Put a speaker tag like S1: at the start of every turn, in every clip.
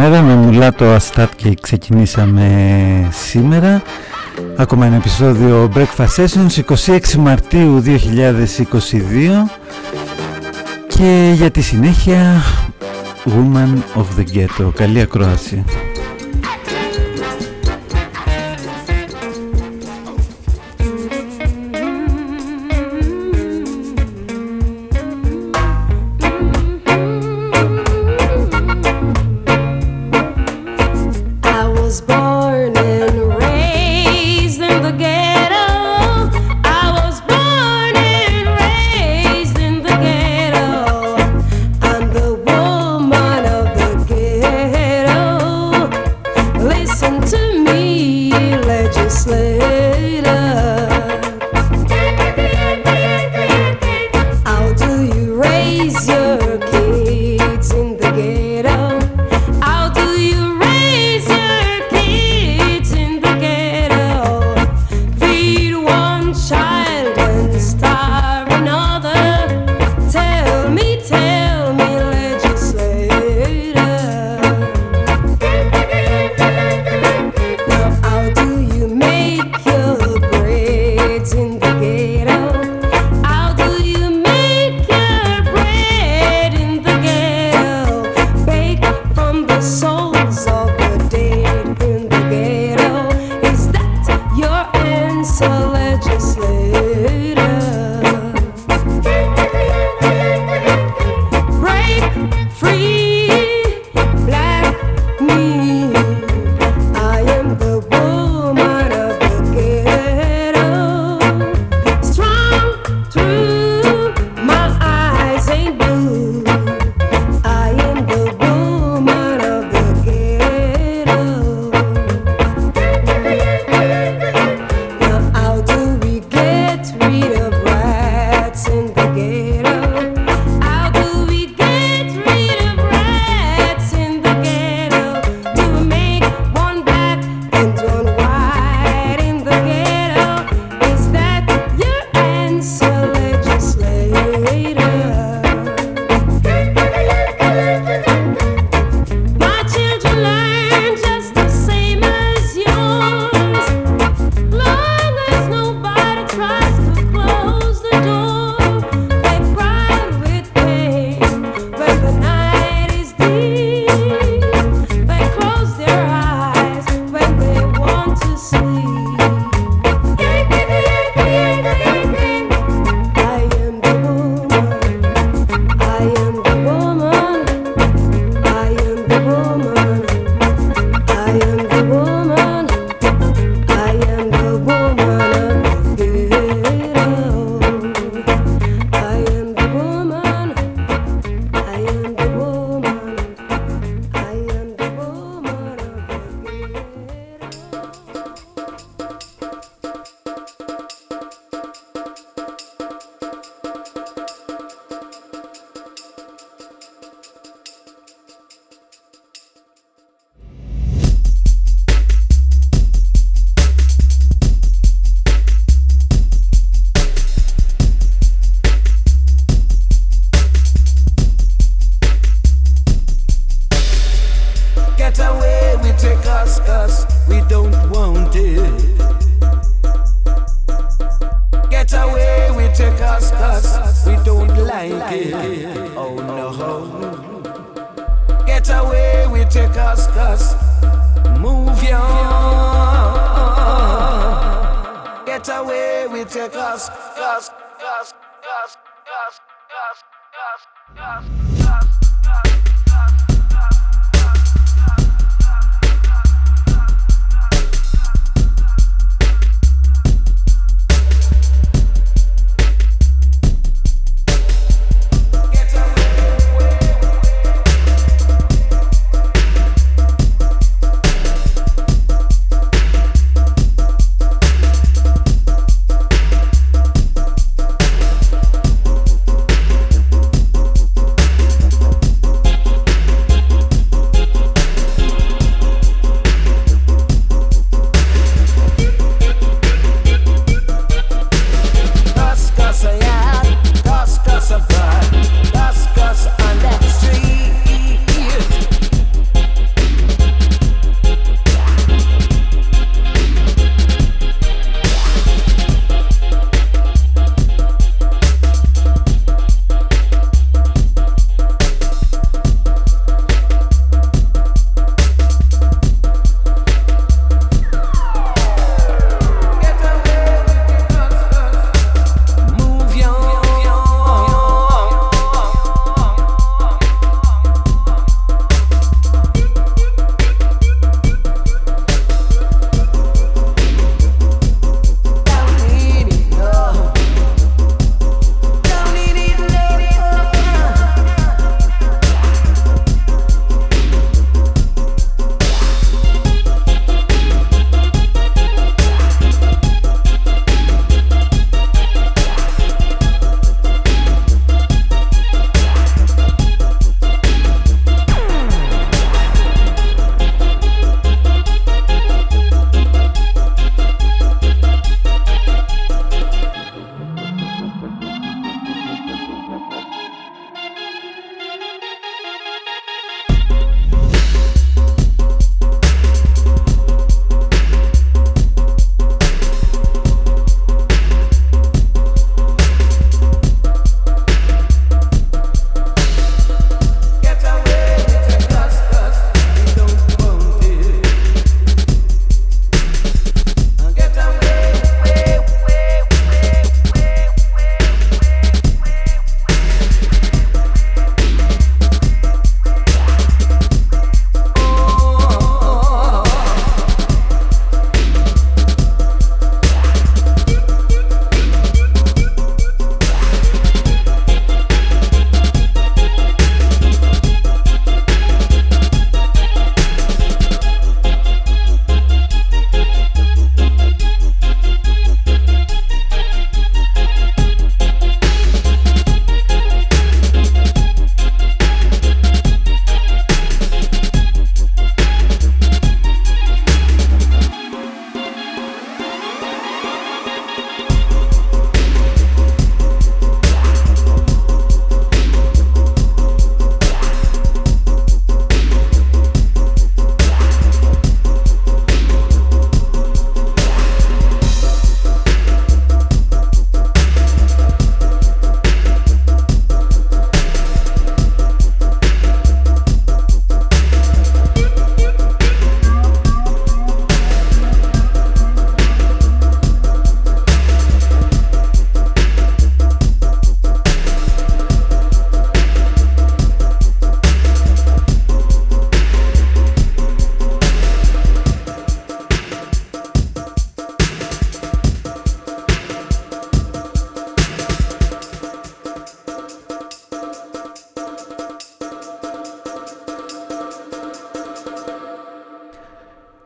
S1: Καλημέρα, με Μουλάτο Αστάτ και ξεκινήσαμε σήμερα ακόμα ένα επεισόδιο Breakfast Sessions 26 Μαρτίου 2022 και για τη συνέχεια Woman of the Ghetto. Καλή ακρόαση.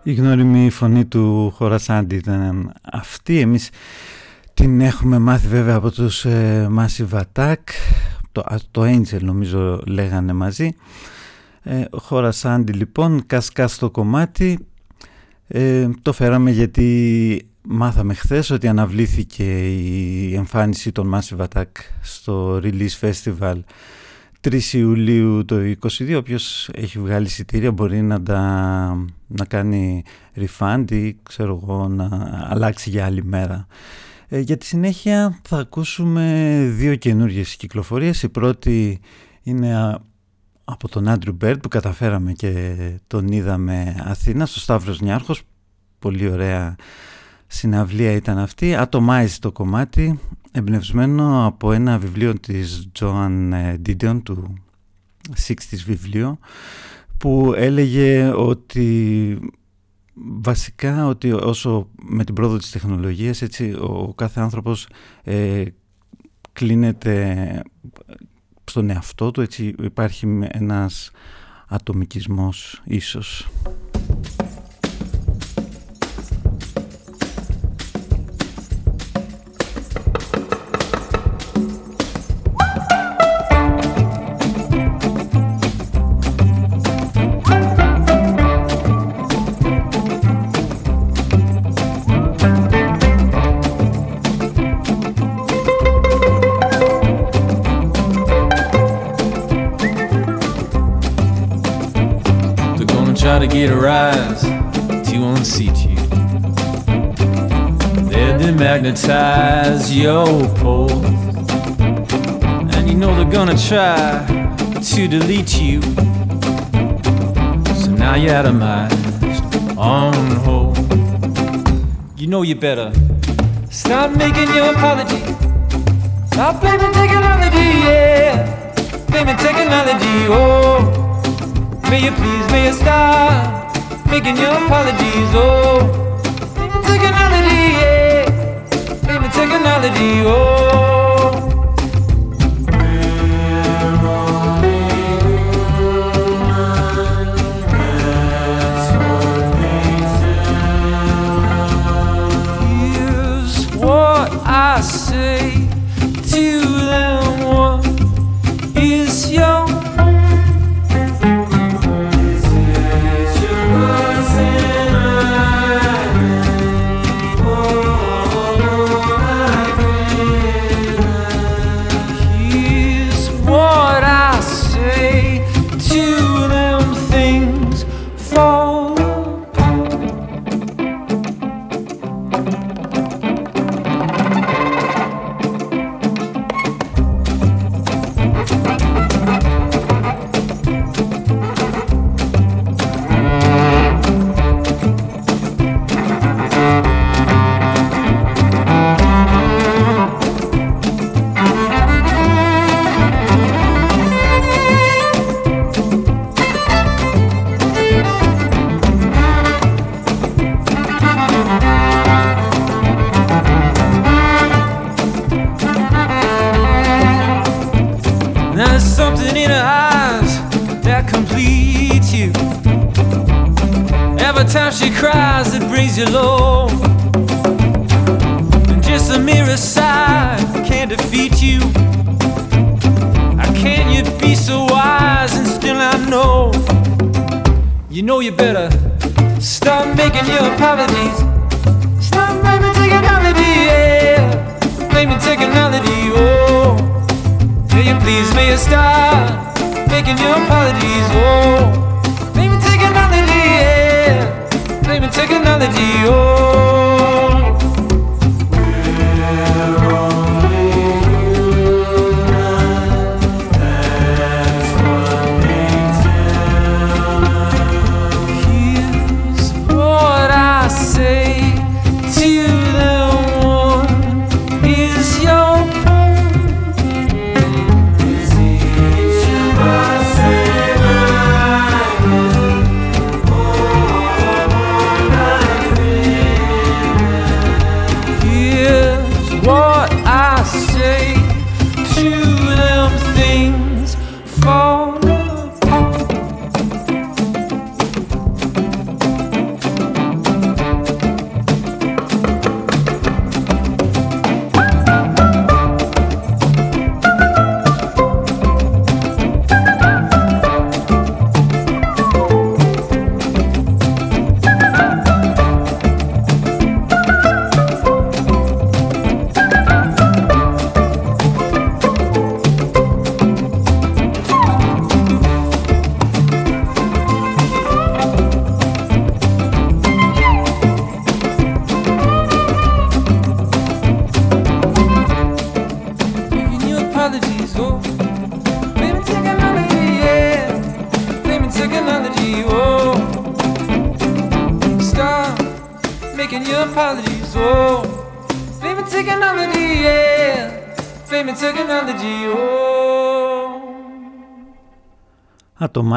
S2: Η γνώριμη φωνή του Χωρασάντη ήταν αυτή. Εμείς την έχουμε μάθει βέβαια από τους ε, Massive Attack. Το, το Angel νομίζω λέγανε μαζί. Ε, Χωρασάντη λοιπόν, κασκά στο κομμάτι. Ε, το φέραμε γιατί μάθαμε χθες ότι αναβλήθηκε η εμφάνιση των Massive Attack στο Release Festival 3 Ιουλίου το 2022 όποιος έχει βγάλει εισιτήρια μπορεί να, τα, να κάνει refund ή ξέρω εγώ να αλλάξει για άλλη μέρα. Ε, για τη συνέχεια θα ακούσουμε δύο καινούργιες κυκλοφορίες. Η πρώτη είναι από τον Andrew Bird που καταφέραμε και τον είδαμε Αθήνα στο Σταύρος Νιάρχος. Πολύ ωραία συναυλία ήταν αυτή. Atomized το κομμάτι εμπνευσμένο από ένα βιβλίο της Joan Didion του 60's βιβλίο που έλεγε ότι βασικά ότι όσο με την πρόοδο της τεχνολογίας έτσι ο κάθε άνθρωπος ε, κλείνεται στον εαυτό του έτσι υπάρχει ένας ατομικισμός ίσως.
S3: Demagnetize your pole. And you know they're gonna try to delete you. So now you're atomized on hold. You know you better stop making your apology. Stop blaming technology, yeah. Blaming technology, oh. May you please, may you stop making your apologies, oh. Technology, yeah. Baby, technology, oh.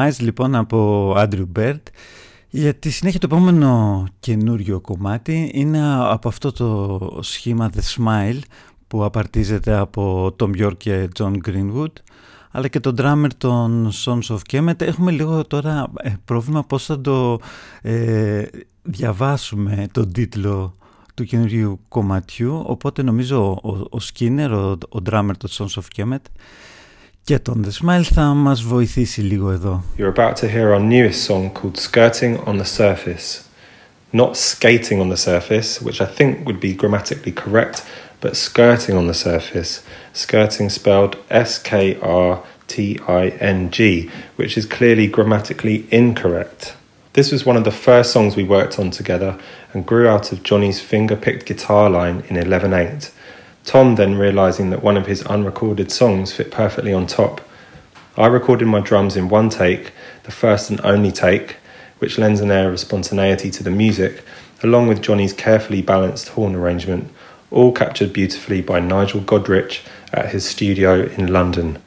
S2: Atomize λοιπόν από Andrew Bird. Για τη συνέχεια το επόμενο καινούριο κομμάτι είναι από αυτό το σχήμα The Smile που απαρτίζεται από Tom York και John Greenwood αλλά και τον drummer των Sons of Kemet. Έχουμε λίγο τώρα ε, πρόβλημα πώς θα το ε, διαβάσουμε τον τίτλο του καινούριου κομματιού οπότε νομίζω ο, ο, Skinner, ο, ο drummer των Sons of Kemet και τον The Smile θα μας βοηθήσει λίγο εδώ.
S4: You're about to hear our newest song called Skirting on the Surface. Not skating on the surface, which I think would be grammatically correct, but skirting on the surface. Skirting spelled S K R T I N G, which is clearly grammatically incorrect. This was one of the first songs we worked on together and grew out of Johnny's finger picked guitar line in 11 8. Tom then realising that one of his unrecorded songs fit perfectly on top. I recorded my drums in one take, the first and only take, which lends an air of spontaneity to the music, along with Johnny's carefully balanced horn arrangement, all captured beautifully by Nigel Godrich at his studio in London.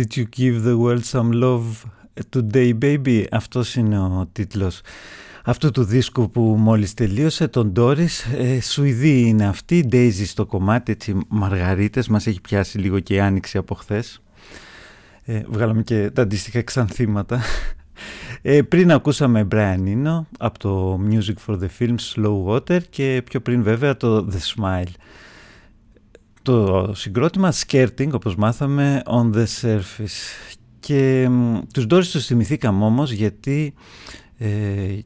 S2: Did you give the world some love today baby; Αυτός είναι ο τίτλος αυτού του δίσκου που μόλις τελείωσε τον Doris. Ε, Σουηδή είναι αυτή Daisy στο κομμάτι έτσι μαργαρίτες μας έχει πιάσει λίγο και η άνοιξη από χθες. ε, βγάλαμε και τα αντίστοιχα εξανθήματα ε, πριν ακούσαμε Brian Eno από το Music for the Film Slow Water και πιο πριν βέβαια το The Smile το συγκρότημα Skirting όπως μάθαμε on the surface. Και μ, τους Doris τους θυμηθήκαμε όμως γιατί ε,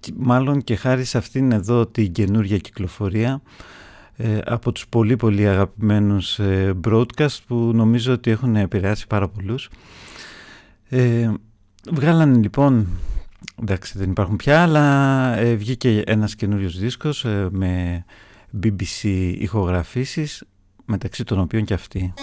S2: και- μάλλον και χάρη σε αυτήν εδώ την καινούργια κυκλοφορία ε, από τους πολύ πολύ αγαπημένους ε, broadcast που νομίζω ότι έχουν επηρεάσει πάρα πολλούς. Ε, βγάλανε λοιπόν εντάξει δεν υπάρχουν πια αλλά ε, βγήκε ένας καινούριος δίσκος ε, με BBC ηχογραφήσεις μεταξύ των οποίων και αυτή.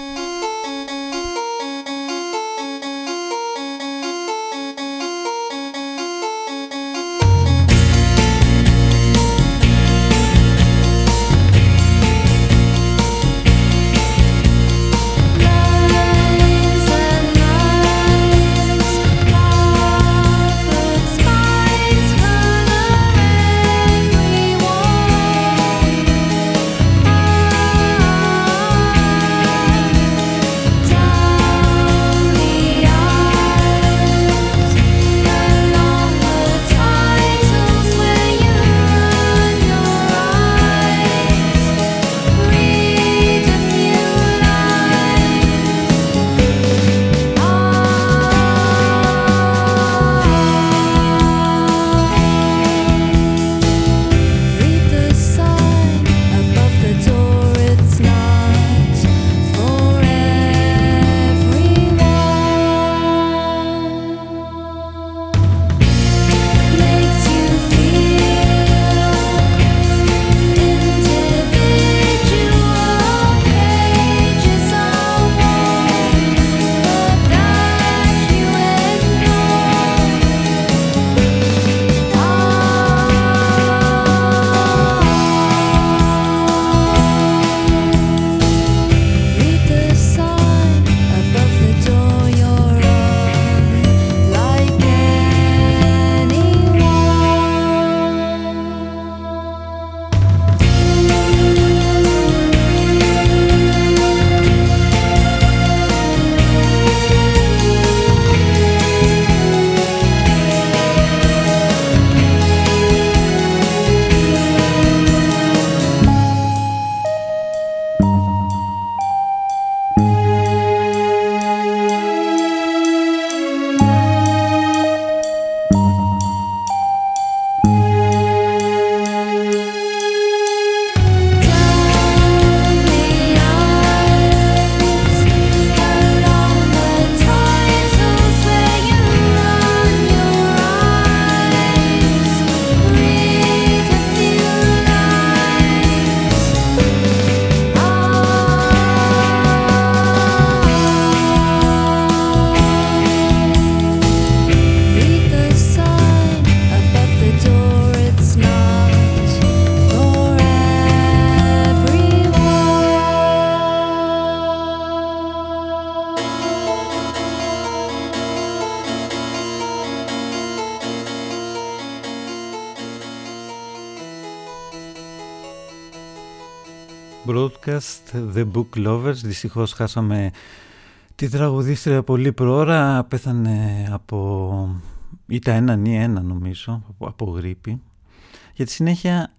S5: The Book Lovers. Δυστυχώς χάσαμε τη τραγουδίστρια πολύ προώρα. Πέθανε από... ήταν έναν ή ένα νομίζω, από γρήπη. Για τη συνέχεια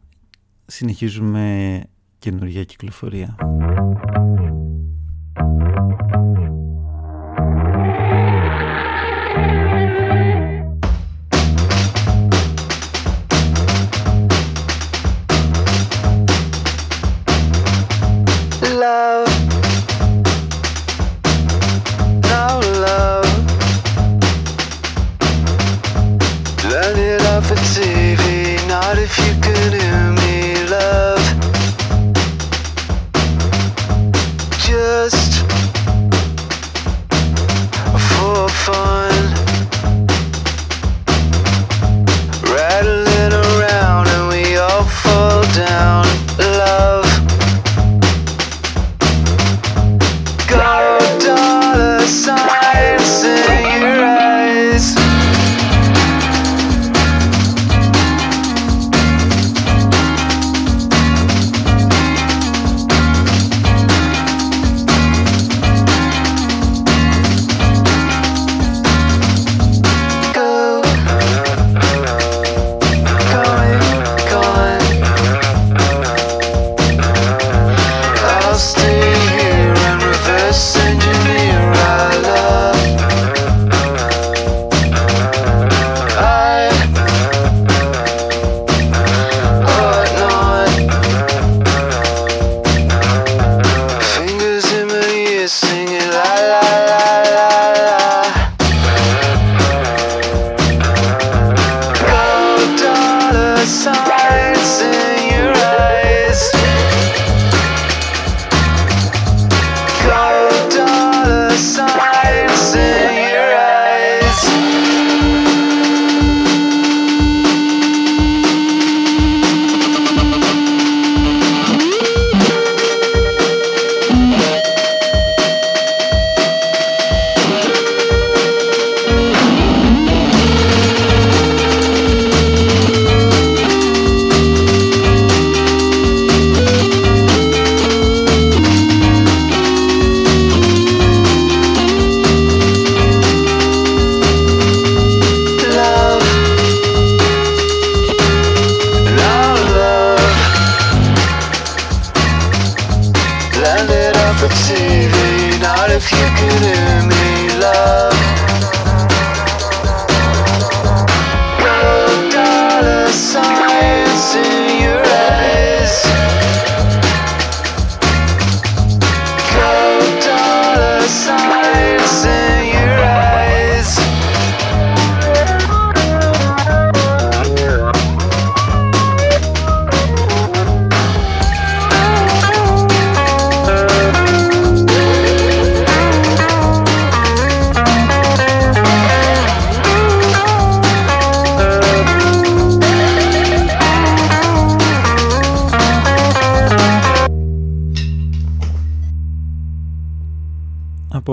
S5: συνεχίζουμε καινούργια κυκλοφορία.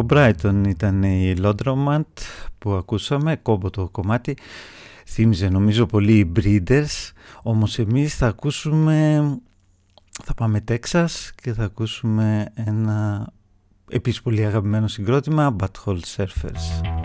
S5: από Brighton ήταν η Londromant που ακούσαμε, κόμπο το κομμάτι. Θύμιζε νομίζω πολύ οι Breeders, όμως εμείς θα ακούσουμε, θα πάμε Τέξας και θα ακούσουμε ένα επίσης πολύ αγαπημένο συγκρότημα, Butthole Surfers.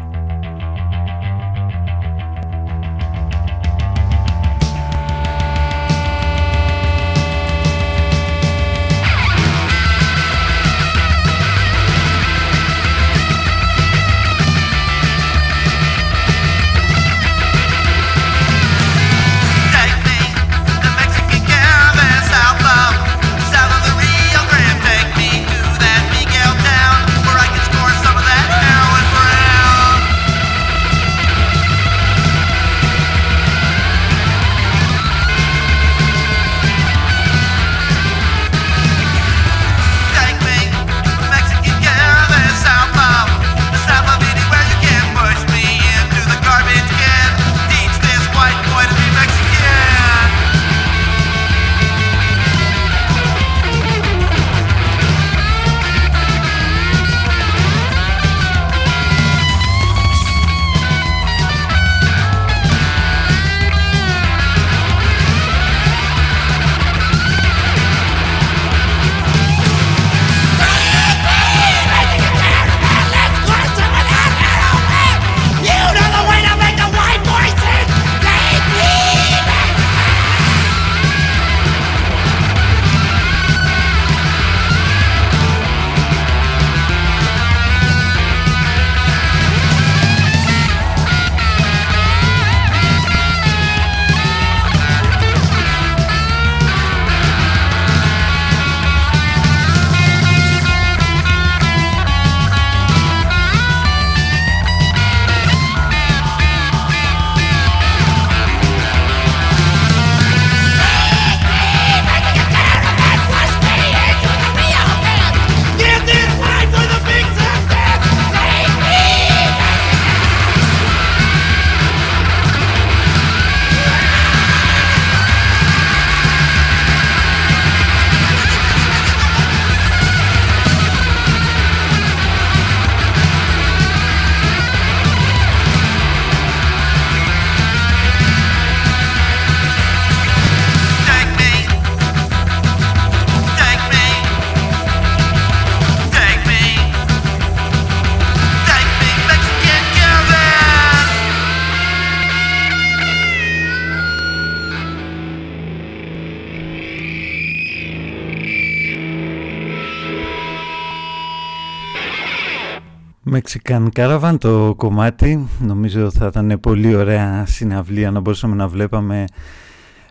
S6: Mexican Caravan
S2: το κομμάτι. Νομίζω θα ήταν πολύ ωραία συναυλία να μπορούσαμε να βλέπαμε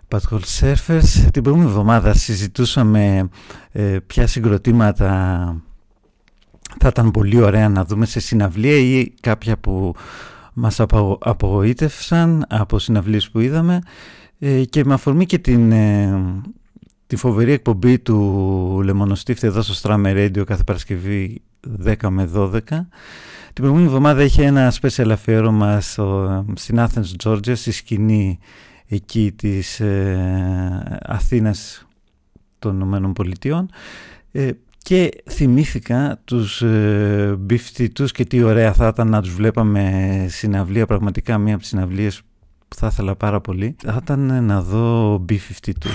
S2: Patrol Surfers. Την προηγούμενη εβδομάδα συζητούσαμε ε, ποια συγκροτήματα θα ήταν πολύ ωραία να δούμε σε συναυλία ή κάποια που μας απο, απογοήτευσαν από συναυλίες που είδαμε. Ε, και με αφορμή και την, ε, τη φοβερή εκπομπή του Λεμονοστίφτη εδώ στο Strammer Radio κάθε Παρασκευή 10 με 12 την προηγούμενη εβδομάδα είχε ένα special αφιέρωμα στο, στην Athens, Georgia, στη σκηνή εκεί της ε, Αθήνας των Ηνωμένων Πολιτειών ε, και θυμήθηκα τους ε, και τι ωραία θα ήταν να τους βλέπαμε συναυλία, πραγματικά μία από τις συναυλίες που θα ήθελα πάρα πολύ θα ήταν να δω B-52.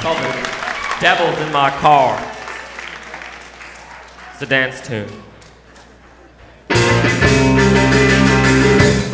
S7: Devils in my car. It's a dance tune.
S1: Thank you.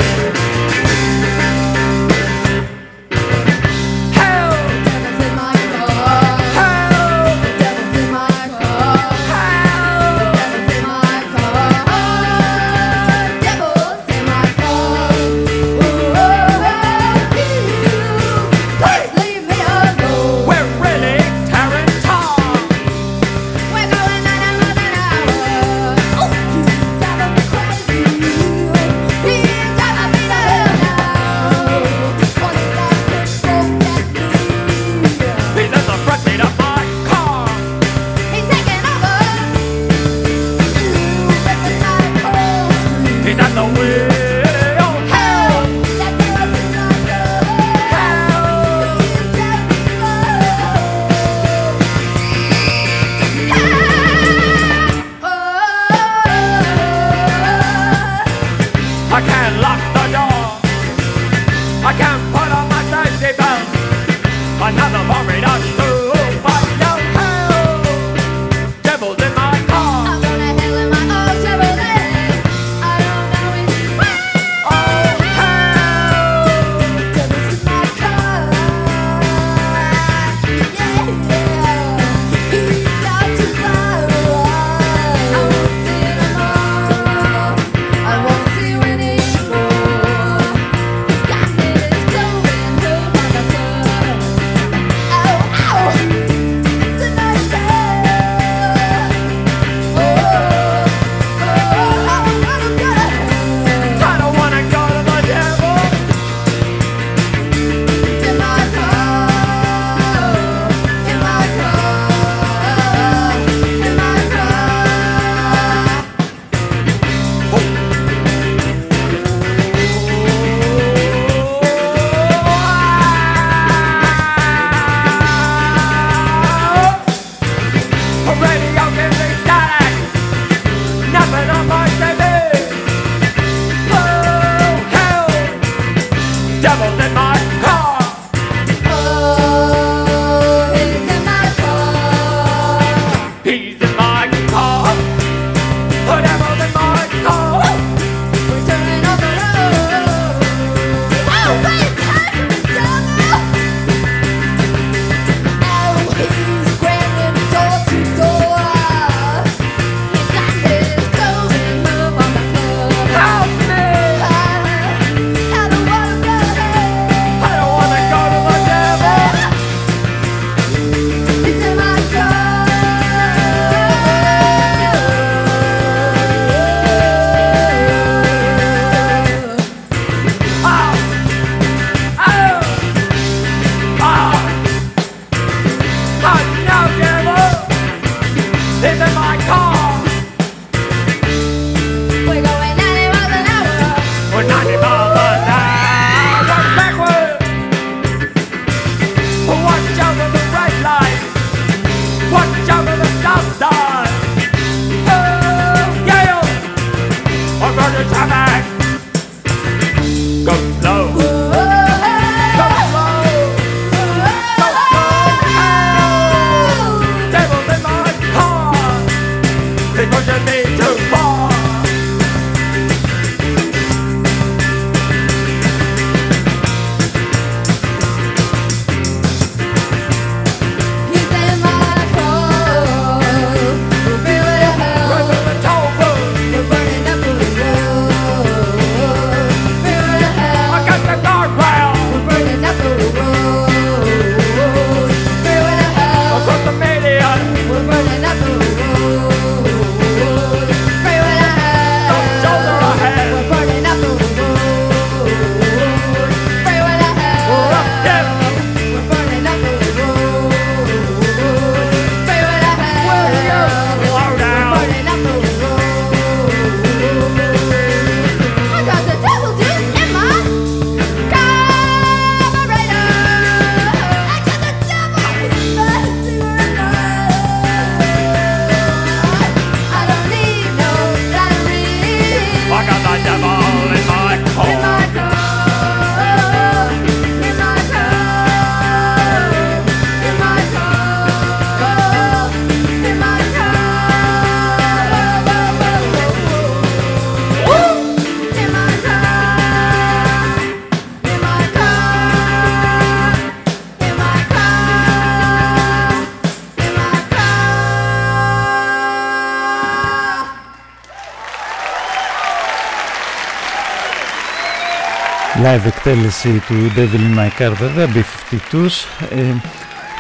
S2: Live εκτέλεση του Devil in My Car βέβαια, B-52s. Ε,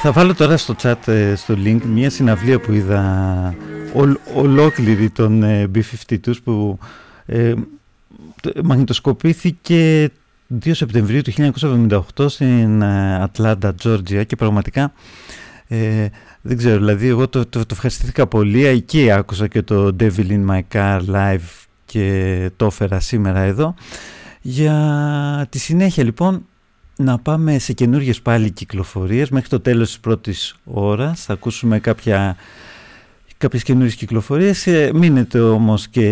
S2: θα βάλω τώρα στο chat, ε, στο link, μια συναυλία που είδα ολ, ολόκληρη των ε, B-52s που ε, μαγνητοσκοπήθηκε 2 Σεπτεμβρίου του 1978 στην Ατλάντα, Τζόρτζια και πραγματικά ε, δεν ξέρω, δηλαδή εγώ το, το, το ευχαριστήθηκα πολύ, εκεί άκουσα και το Devil in My Car live και το έφερα σήμερα εδώ. Για τη συνέχεια λοιπόν να πάμε σε καινούριε πάλι κυκλοφορίες μέχρι το τέλος της πρώτης ώρας. Θα ακούσουμε κάποια, κάποιες καινούριες κυκλοφορίες. Ε, μείνετε όμως και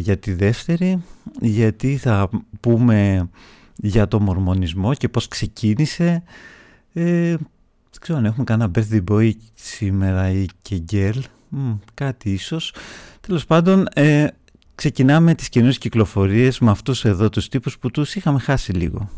S2: για τη δεύτερη γιατί θα πούμε για το μορμονισμό και πώς ξεκίνησε. Ε, δεν ξέρω αν έχουμε κανένα birthday boy σήμερα ή και girl. κάτι ίσως. Τέλος πάντων, ε, ξεκινάμε τις καινούριες κυκλοφορίες με αυτούς εδώ τους τύπους που τους είχαμε χάσει λίγο.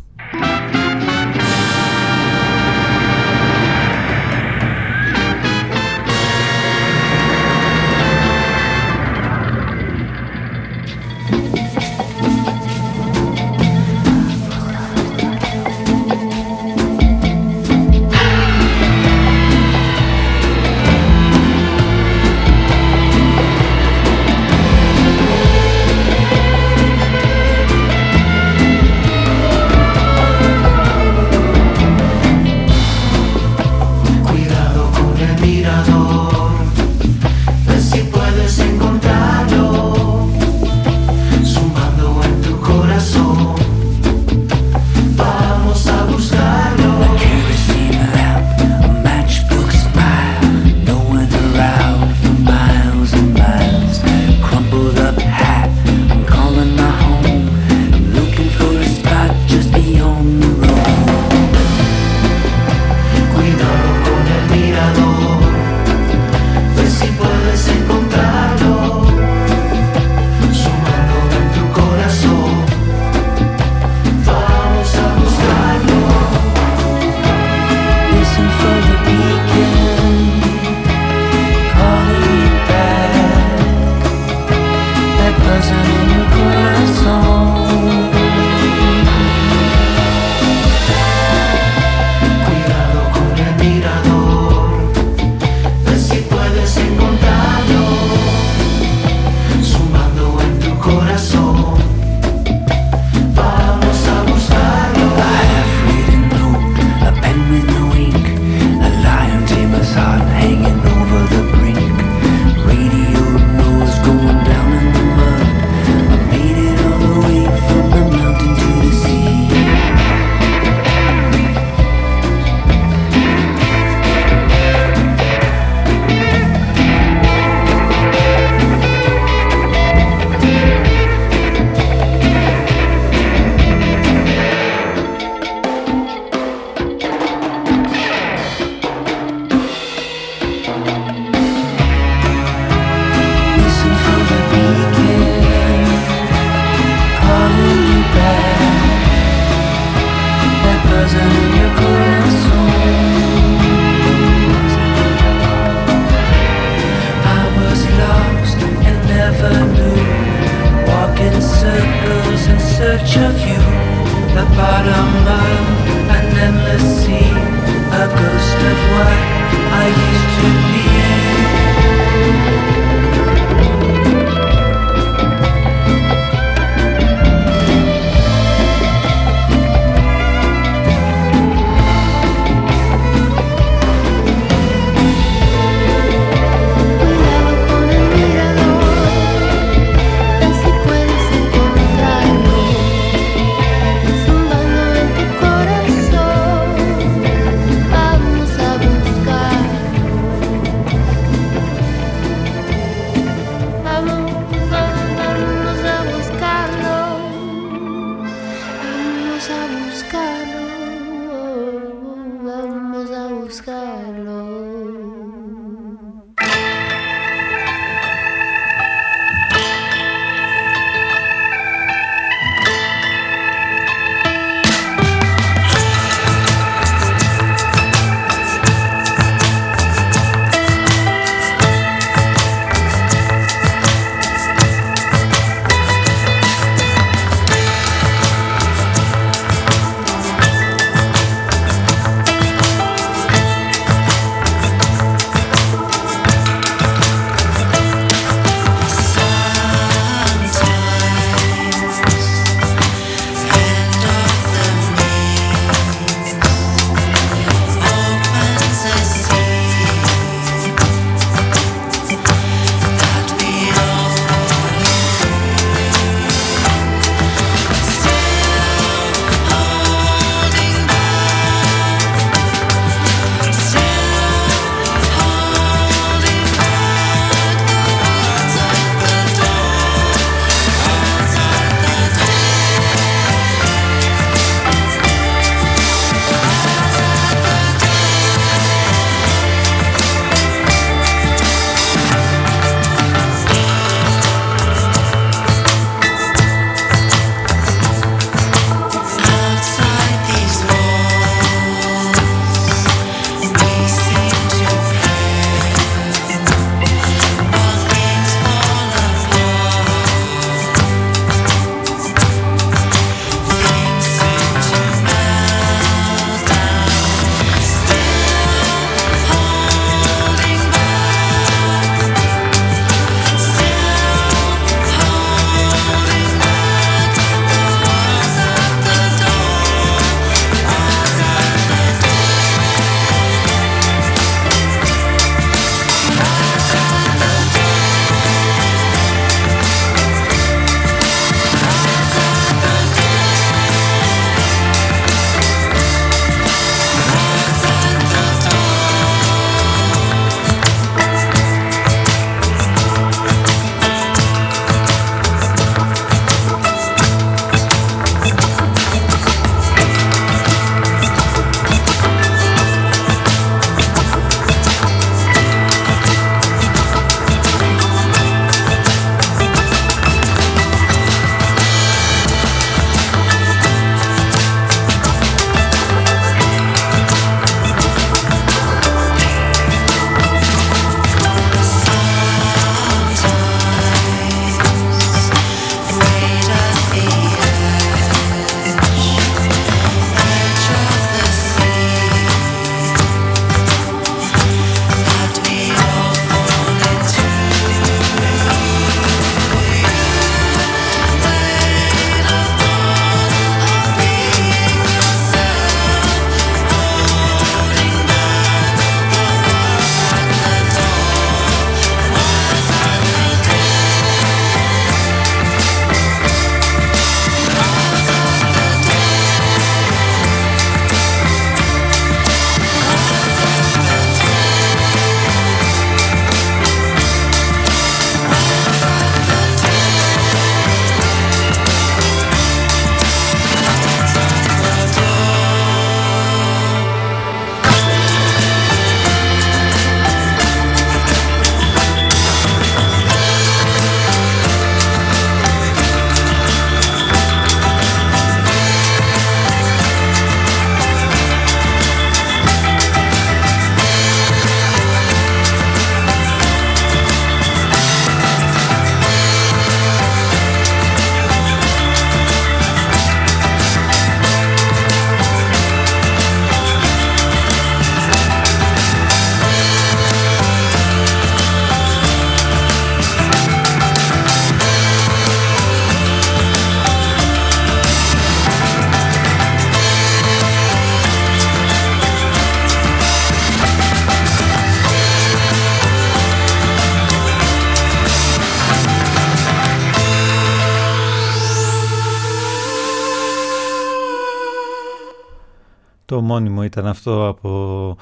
S8: Το μόνιμο ήταν αυτό από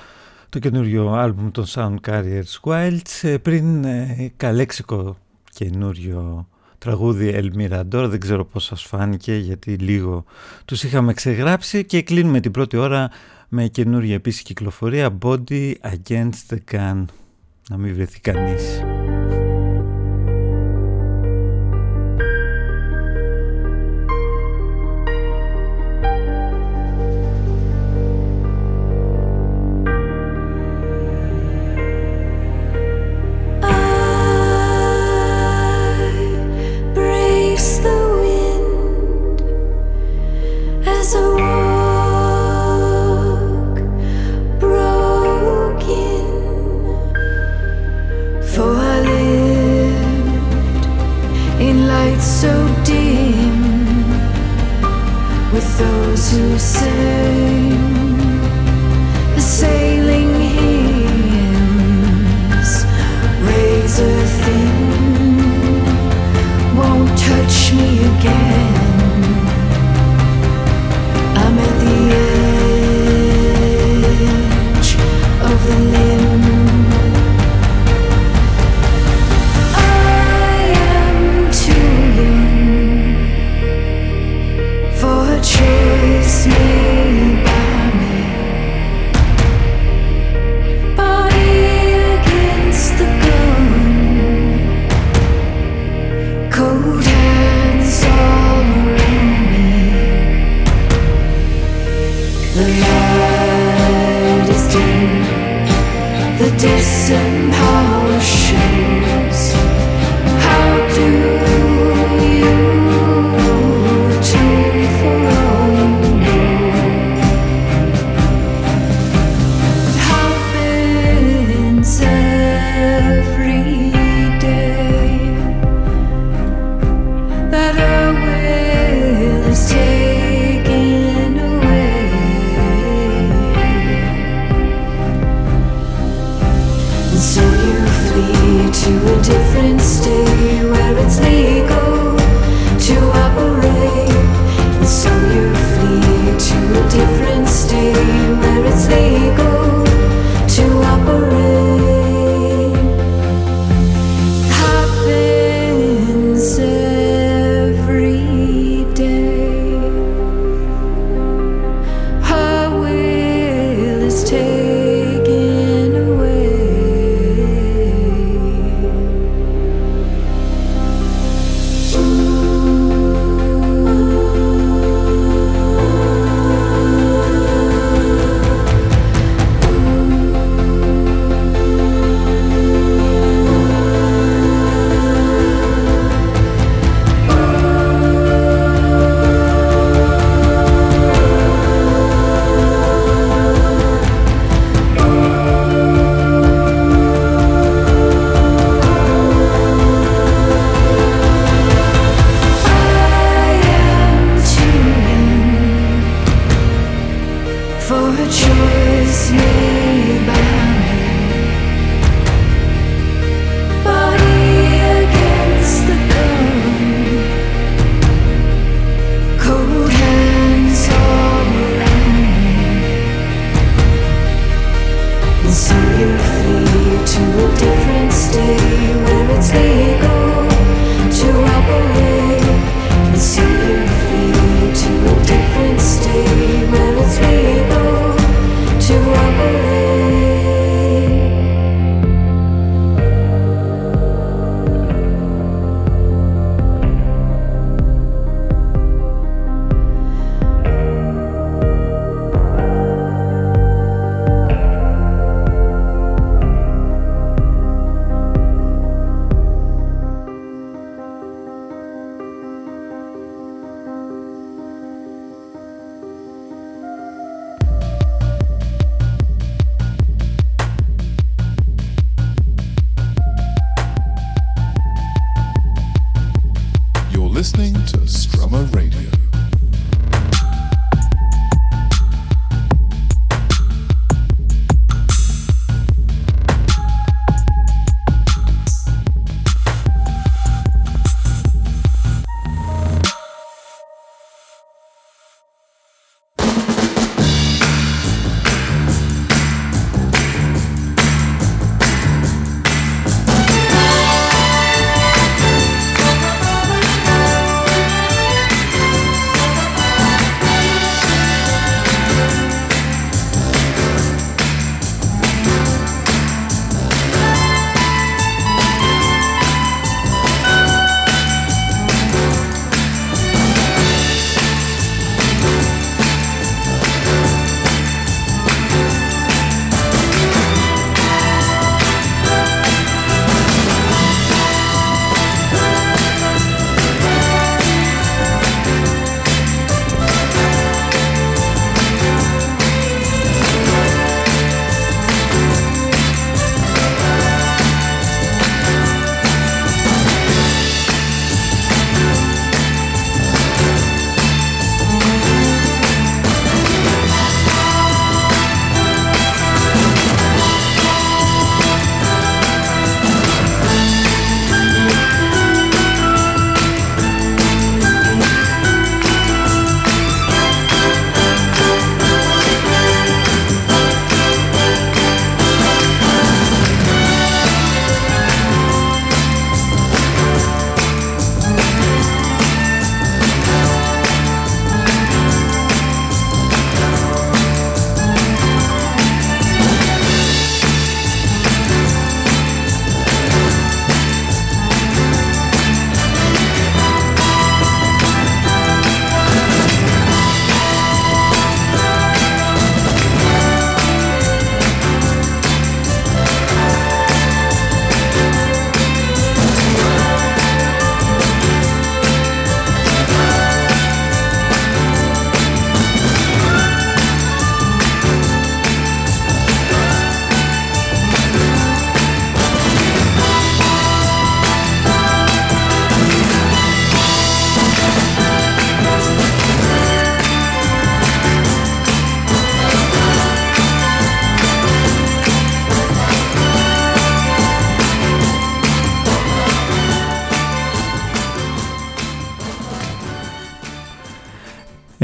S8: το καινούριο άλμπουμ των Sound Carriers Wilds. Ε, πριν ε, καλέξικο καινούριο τραγούδι El Mirador, δεν ξέρω πώς σας φάνηκε γιατί λίγο τους είχαμε ξεγράψει και κλείνουμε την πρώτη ώρα με καινούργια επίσης κυκλοφορία Body Against the Gun. Να μην βρεθεί κανείς.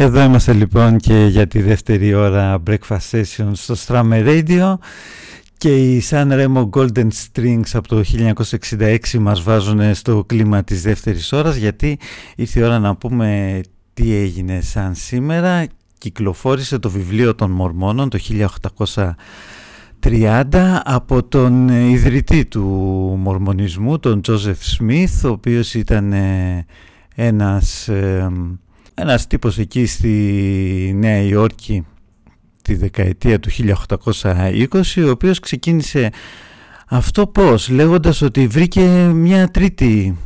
S2: Εδώ είμαστε λοιπόν και για τη δεύτερη ώρα Breakfast Session στο Strammer Radio και οι San Remo Golden Strings από το 1966 μας βάζουν στο κλίμα της δεύτερης ώρας γιατί ήρθε η ώρα να πούμε τι έγινε σαν σήμερα. Κυκλοφόρησε το βιβλίο των Μορμόνων το 1830 από τον ιδρυτή του Μορμονισμού, τον Τζόζεφ Σμιθ, ο οποίος ήταν ε, ένας ε, ένας τύπος εκεί στη Νέα Υόρκη τη δεκαετία του 1820 ο οποίος ξεκίνησε αυτό πώς λέγοντας ότι βρήκε μια τρίτη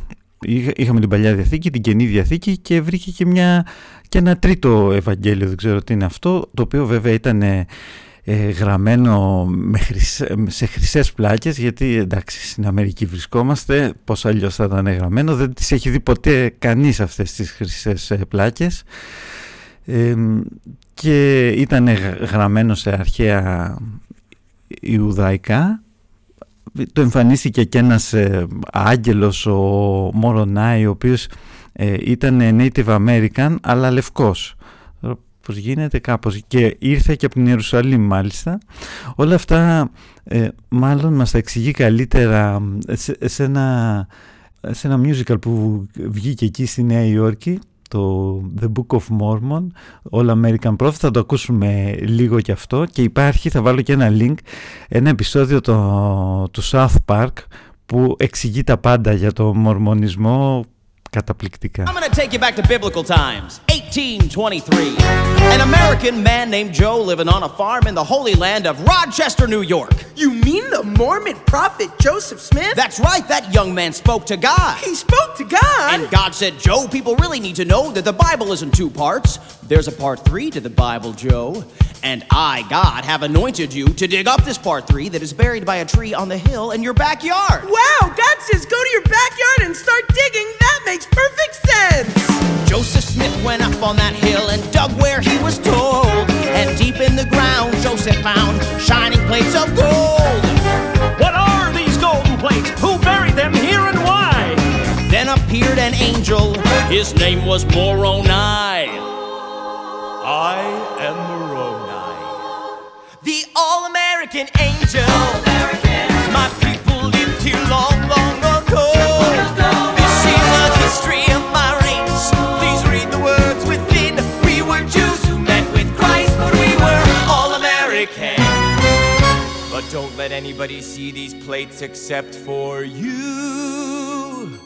S2: είχαμε την Παλιά Διαθήκη, την Καινή Διαθήκη και βρήκε και, μια, και ένα τρίτο Ευαγγέλιο δεν ξέρω τι είναι αυτό το οποίο βέβαια ήταν ε, γραμμένο με σε χρυσές πλάκες γιατί εντάξει στην Αμερική βρισκόμαστε πως αλλιώς θα ήταν γραμμένο δεν τις έχει δει ποτέ κανείς αυτές τις χρυσές ε, πλάκες. Και ήταν γραμμένο σε αρχαία Ιουδαϊκά. Το εμφανίστηκε και ένας ε, άγγελος ο Μορονάη ο οποίος ε, ήταν Native American αλλά λευκός πως γίνεται κάπως. Και ήρθε και από την Ιερουσαλήμ μάλιστα. Όλα αυτά ε, μάλλον μας τα εξηγεί καλύτερα σε, ένα, σε ένα musical που βγήκε εκεί στη Νέα Υόρκη το The Book of Mormon All American Prophet θα το ακούσουμε λίγο και αυτό. Και υπάρχει θα βάλω και ένα link ένα επεισόδιο το, του South Park που εξηγεί τα πάντα για το μορμονισμό καταπληκτικά.
S9: I'm gonna take you back to biblical times. 1823. An American man named Joe living on a farm in the holy land of Rochester, New York.
S10: You mean the Mormon prophet Joseph Smith?
S9: That's right, that young man spoke to God.
S10: He spoke to God?
S9: And God said, Joe, people really need to know that the Bible is in two parts. There's a part three to the Bible, Joe. And I, God, have anointed you to dig up this part three that is buried by a tree on the hill in your backyard.
S10: Wow, God says go to your backyard and start digging. That makes perfect sense.
S9: Joseph Smith went up on that hill and dug where he was told. And deep in the ground, Joseph found shining plates of gold.
S7: What are these golden plates? Who buried them here and why?
S9: Then appeared an angel. His name was Moroni.
S7: I am Moroni.
S9: The All American Angel.
S11: Let anybody see these plates except for you.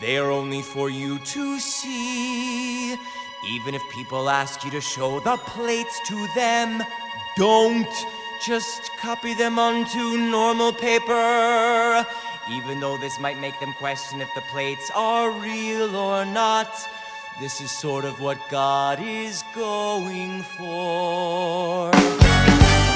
S11: They're only for you to see. Even if people ask you to show the plates to them, don't just copy them onto normal paper. Even though this might make them question if the plates are real or not. This is sort of what God is going for.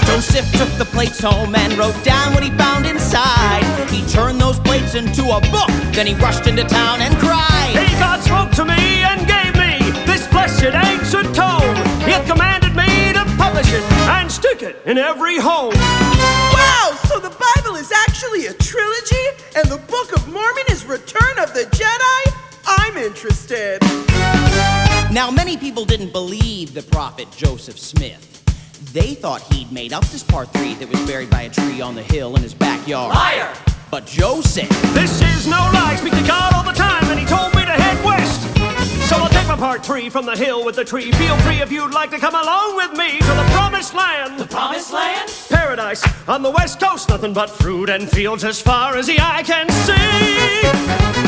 S9: Joseph took the plates home and wrote down what he found inside. He turned those plates into a book, then he rushed into town and cried.
S7: Hey, God spoke to me and gave me this blessed ancient tome. He hath commanded me to publish it and stick it in every home.
S10: Wow, so the Bible is actually a trilogy and the Book of Mormon is Return of the Jedi? I'm interested.
S9: Now, many people didn't believe the prophet Joseph Smith. They thought he'd made up this part three that was buried by a tree on the hill in his backyard.
S7: Liar!
S9: But Joe said,
S7: This is no lie. Speak to God all the time, and he told me to head west. So I'll take my part three from the hill with the tree. Feel free if you'd like to come along with me to the promised land.
S9: The promised land?
S7: Paradise on the west coast, nothing but fruit and fields as far as the eye can see.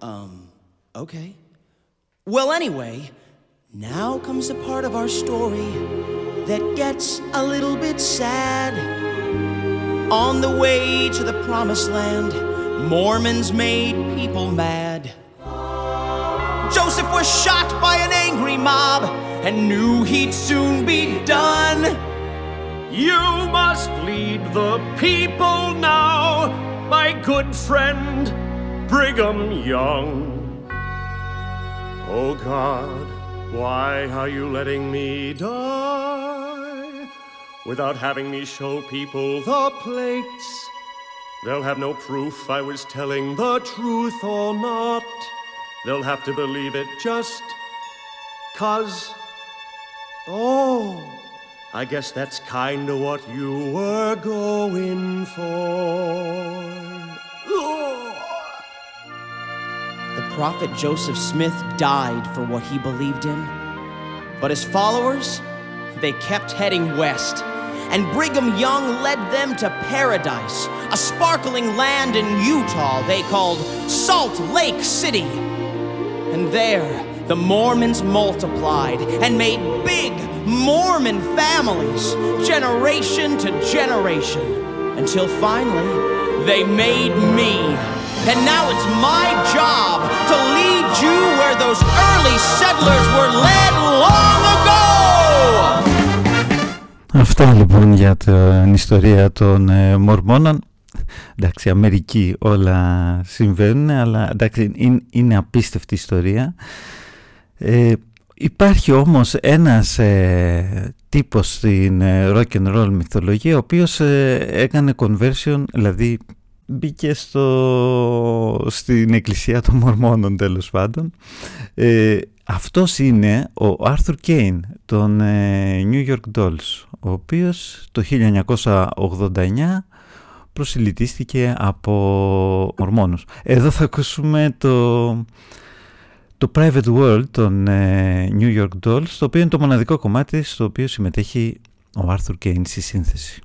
S9: Um, okay. Well, anyway, Now comes the part of our story that gets a little bit sad. On the way to the promised land, Mormons made people mad. Joseph was shot by an angry mob and knew he'd soon be done.
S7: You must lead the people now, my good friend Brigham Young. Oh God, why are you letting me die without having me show people the plates? They'll have no proof I was telling the truth or not. They'll have to believe it just cause. Oh, I guess that's kinda what you were going for.
S9: The prophet Joseph Smith died for what he believed in. But his followers, they kept heading west. And Brigham Young led them to paradise, a sparkling land in Utah they called Salt Lake City. And there, the Mormons multiplied and made big Mormon families, generation to generation, until finally they made me. And now it's my job to lead you where those early settlers were led long ago.
S2: Αυτά λοιπόν για την ιστορία των ε, Μορμόνων. Εντάξει, Αμερική όλα συμβαίνουν, αλλά εντάξει, είναι, είναι απίστευτη ιστορία. Ε, υπάρχει όμως ένας ε, τύπος στην ε, rock and roll μυθολογία, ο οποίος ε, έκανε conversion, δηλαδή μπήκε στο, στην εκκλησία των Μορμόνων τέλος πάντων. Ε, αυτός είναι ο Άρθουρ Κέιν των ε, New York Dolls, ο οποίος το 1989 προσιλητίστηκε από Μορμόνους. Εδώ θα ακούσουμε το, το Private World των ε, New York Dolls, το οποίο είναι το μοναδικό κομμάτι στο οποίο συμμετέχει ο Άρθουρ Κέιν στη σύνθεση.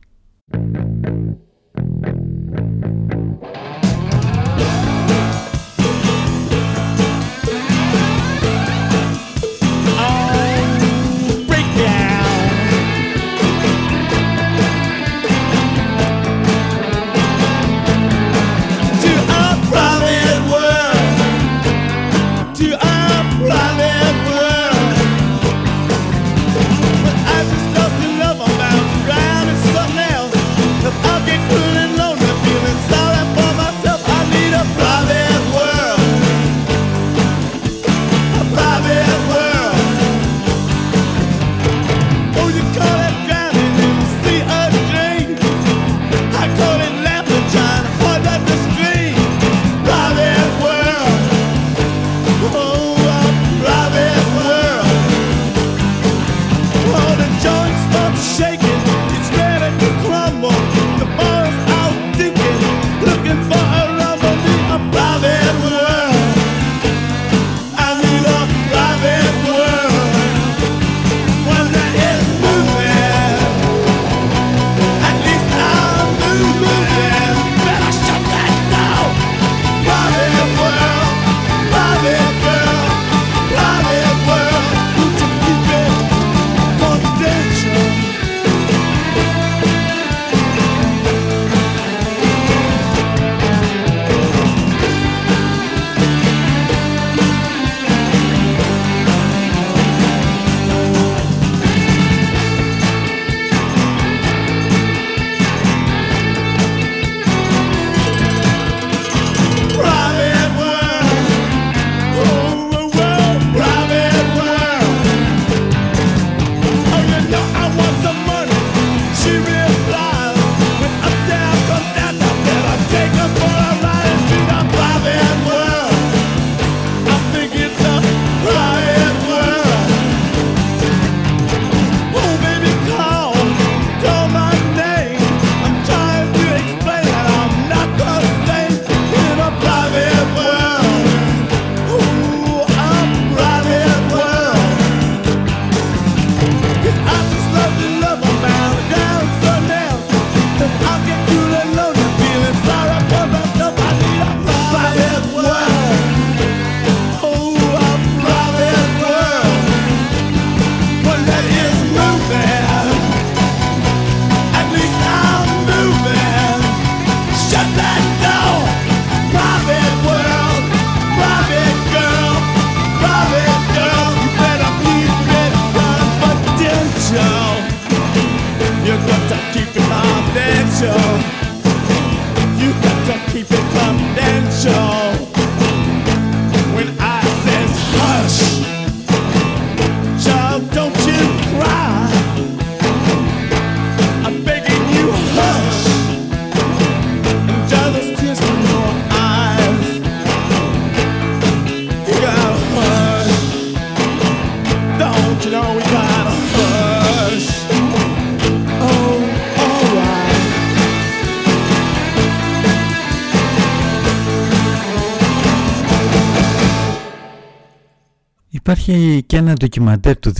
S2: Και ένα ντοκιμαντέρ του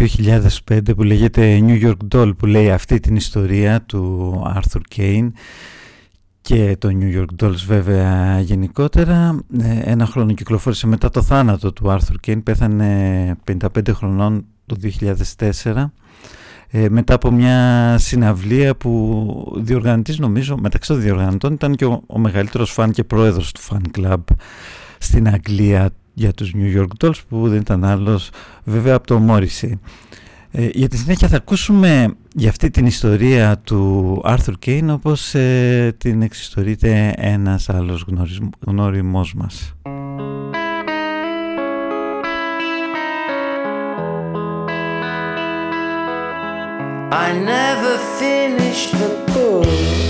S2: 2005 που λέγεται New York Doll που λέει αυτή την ιστορία του Arthur Kane και το New York Dolls βέβαια γενικότερα. Ε, ένα χρόνο κυκλοφόρησε μετά το θάνατο του Arthur Kane, πέθανε 55 χρονών το 2004 ε, μετά από μια συναυλία που διοργανωτής νομίζω μεταξύ των διοργανωτών ήταν και ο, ο μεγαλύτερος φαν και πρόεδρος του fan club στην Αγγλία για τους New York Dolls που δεν ήταν άλλος βέβαια από το Morrissey. Ε, για τη συνέχεια θα ακούσουμε για αυτή την ιστορία του Arthur Kane όπως ε, την εξιστορείται ένας άλλος γνώριμός μας.
S12: I never finished the book.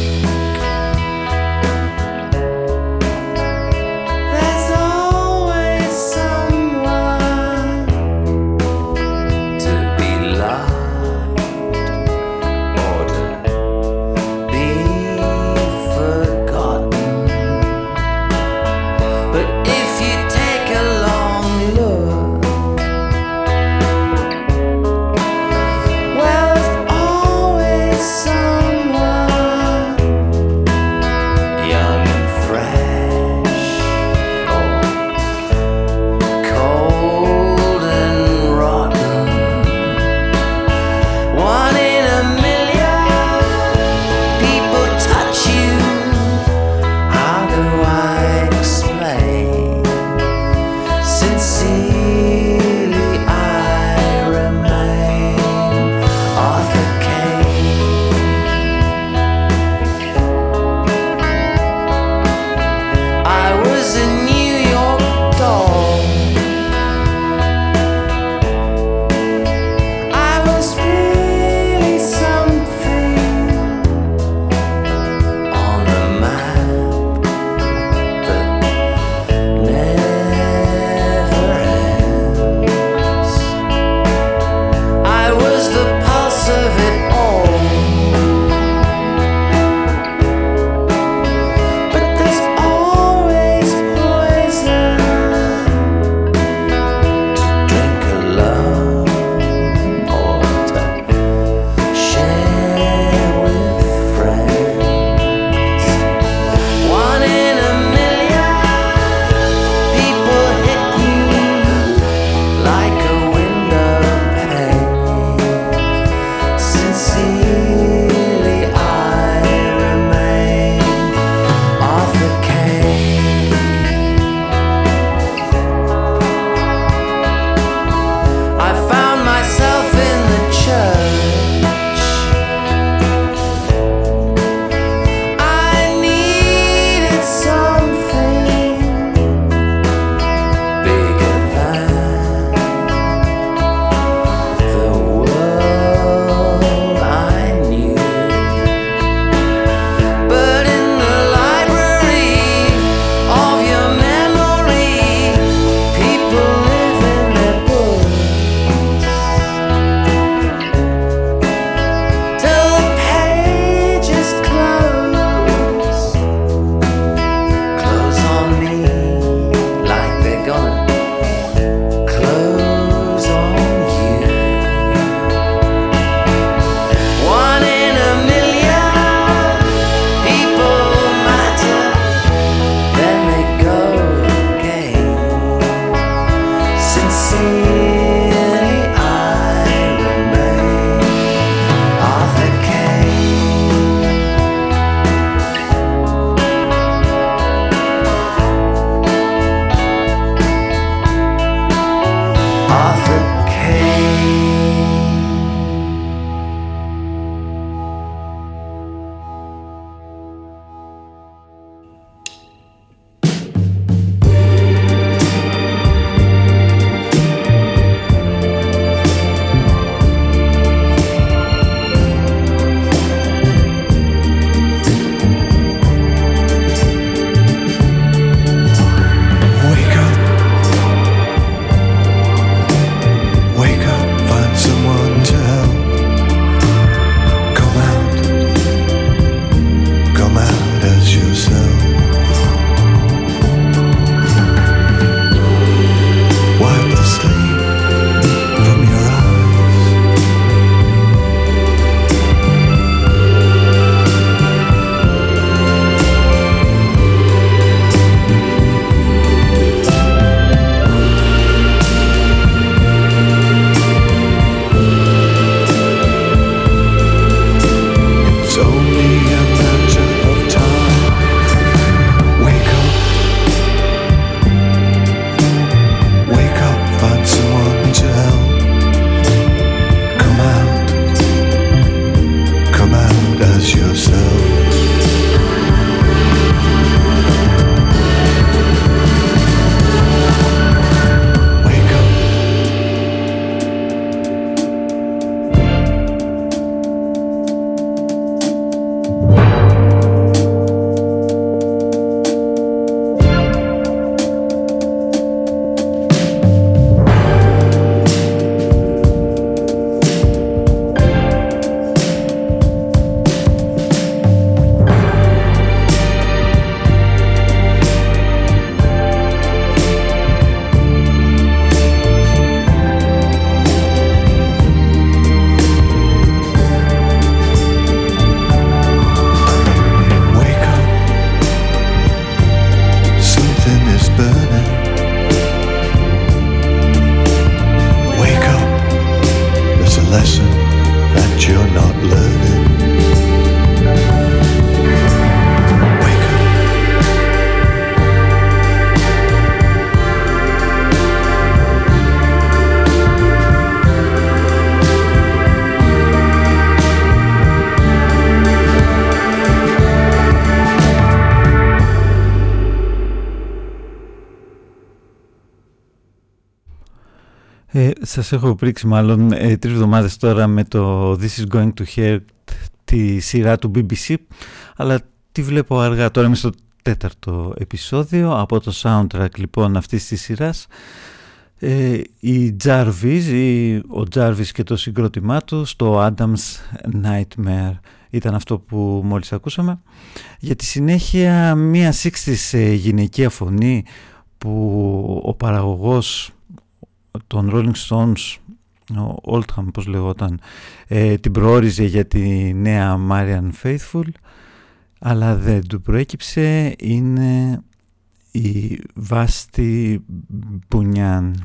S2: Σας έχω πρίξει μάλλον ε, τρεις τώρα με το This is going to hurt τη σειρά του BBC αλλά τη βλέπω αργά. Τώρα είμαι στο τέταρτο επεισόδιο. Από το soundtrack λοιπόν αυτής της σειράς ε, η Jarvis, η, ο Jarvis και το συγκρότημά τους στο Adam's Nightmare. Ήταν αυτό που μόλις ακούσαμε. Για τη συνέχεια μία σύξτης ε, γυναικεία φωνή που ο παραγωγός των Rolling Stones ο Oldham πως λεγόταν ε, την προόριζε για τη νέα Marian Faithful αλλά δεν του προέκυψε. Είναι η Βάστη Μπουνιάν.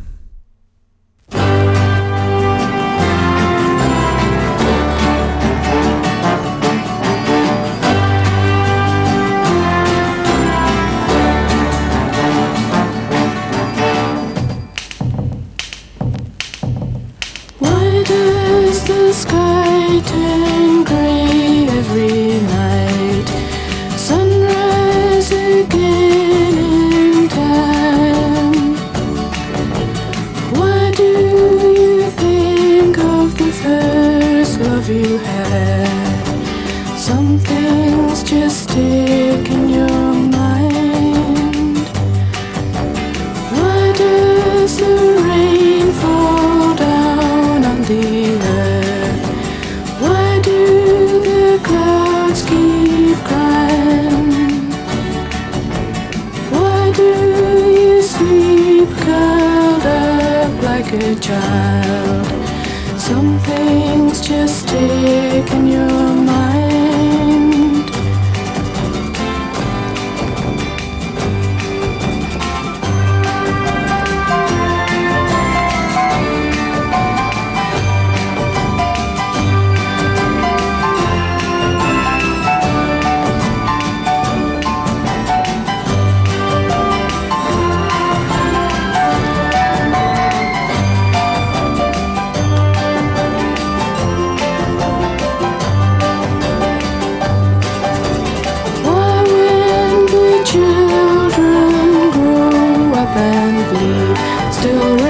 S13: try. bleed. Still.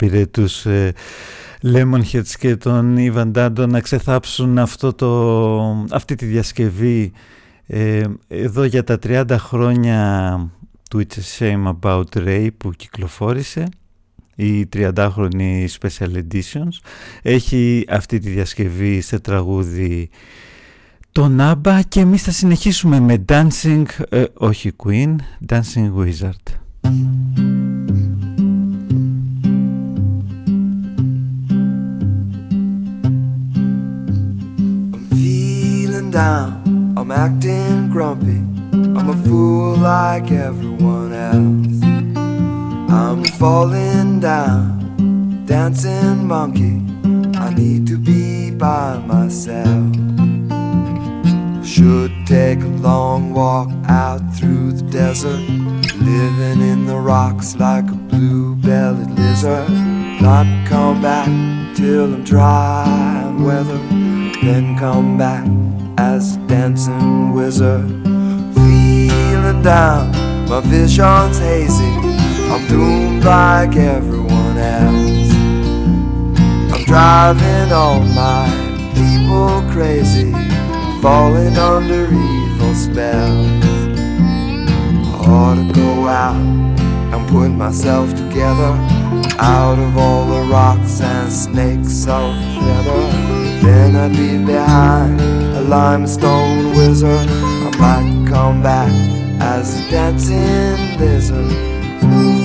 S2: Πήρε τους ε, Lemonheads και τον Ivan Dando να ξεθάψουν αυτό το, αυτή τη διασκευή ε, εδώ για τα 30 χρόνια του It's a Shame About Ray που κυκλοφόρησε η 30χρονη Special Editions έχει αυτή τη διασκευή σε τραγούδι το Naba και εμείς θα συνεχίσουμε με Dancing, ε, όχι Queen, Dancing Wizard.
S14: Like everyone else. I'm falling down, dancing monkey. I need to be by myself. Should take a long walk out through the desert, living in the rocks like a blue-bellied lizard. Not come back till I'm dry and weathered then come back as a dancing wizard. Feeling down, my vision's hazy. I'm doomed like everyone else. I'm driving all my people crazy, falling under evil spells. I ought to go out and put myself together out of all the rocks and snakes of feather. Then I'd leave behind a limestone wizard. I might come back as a dancing lizard.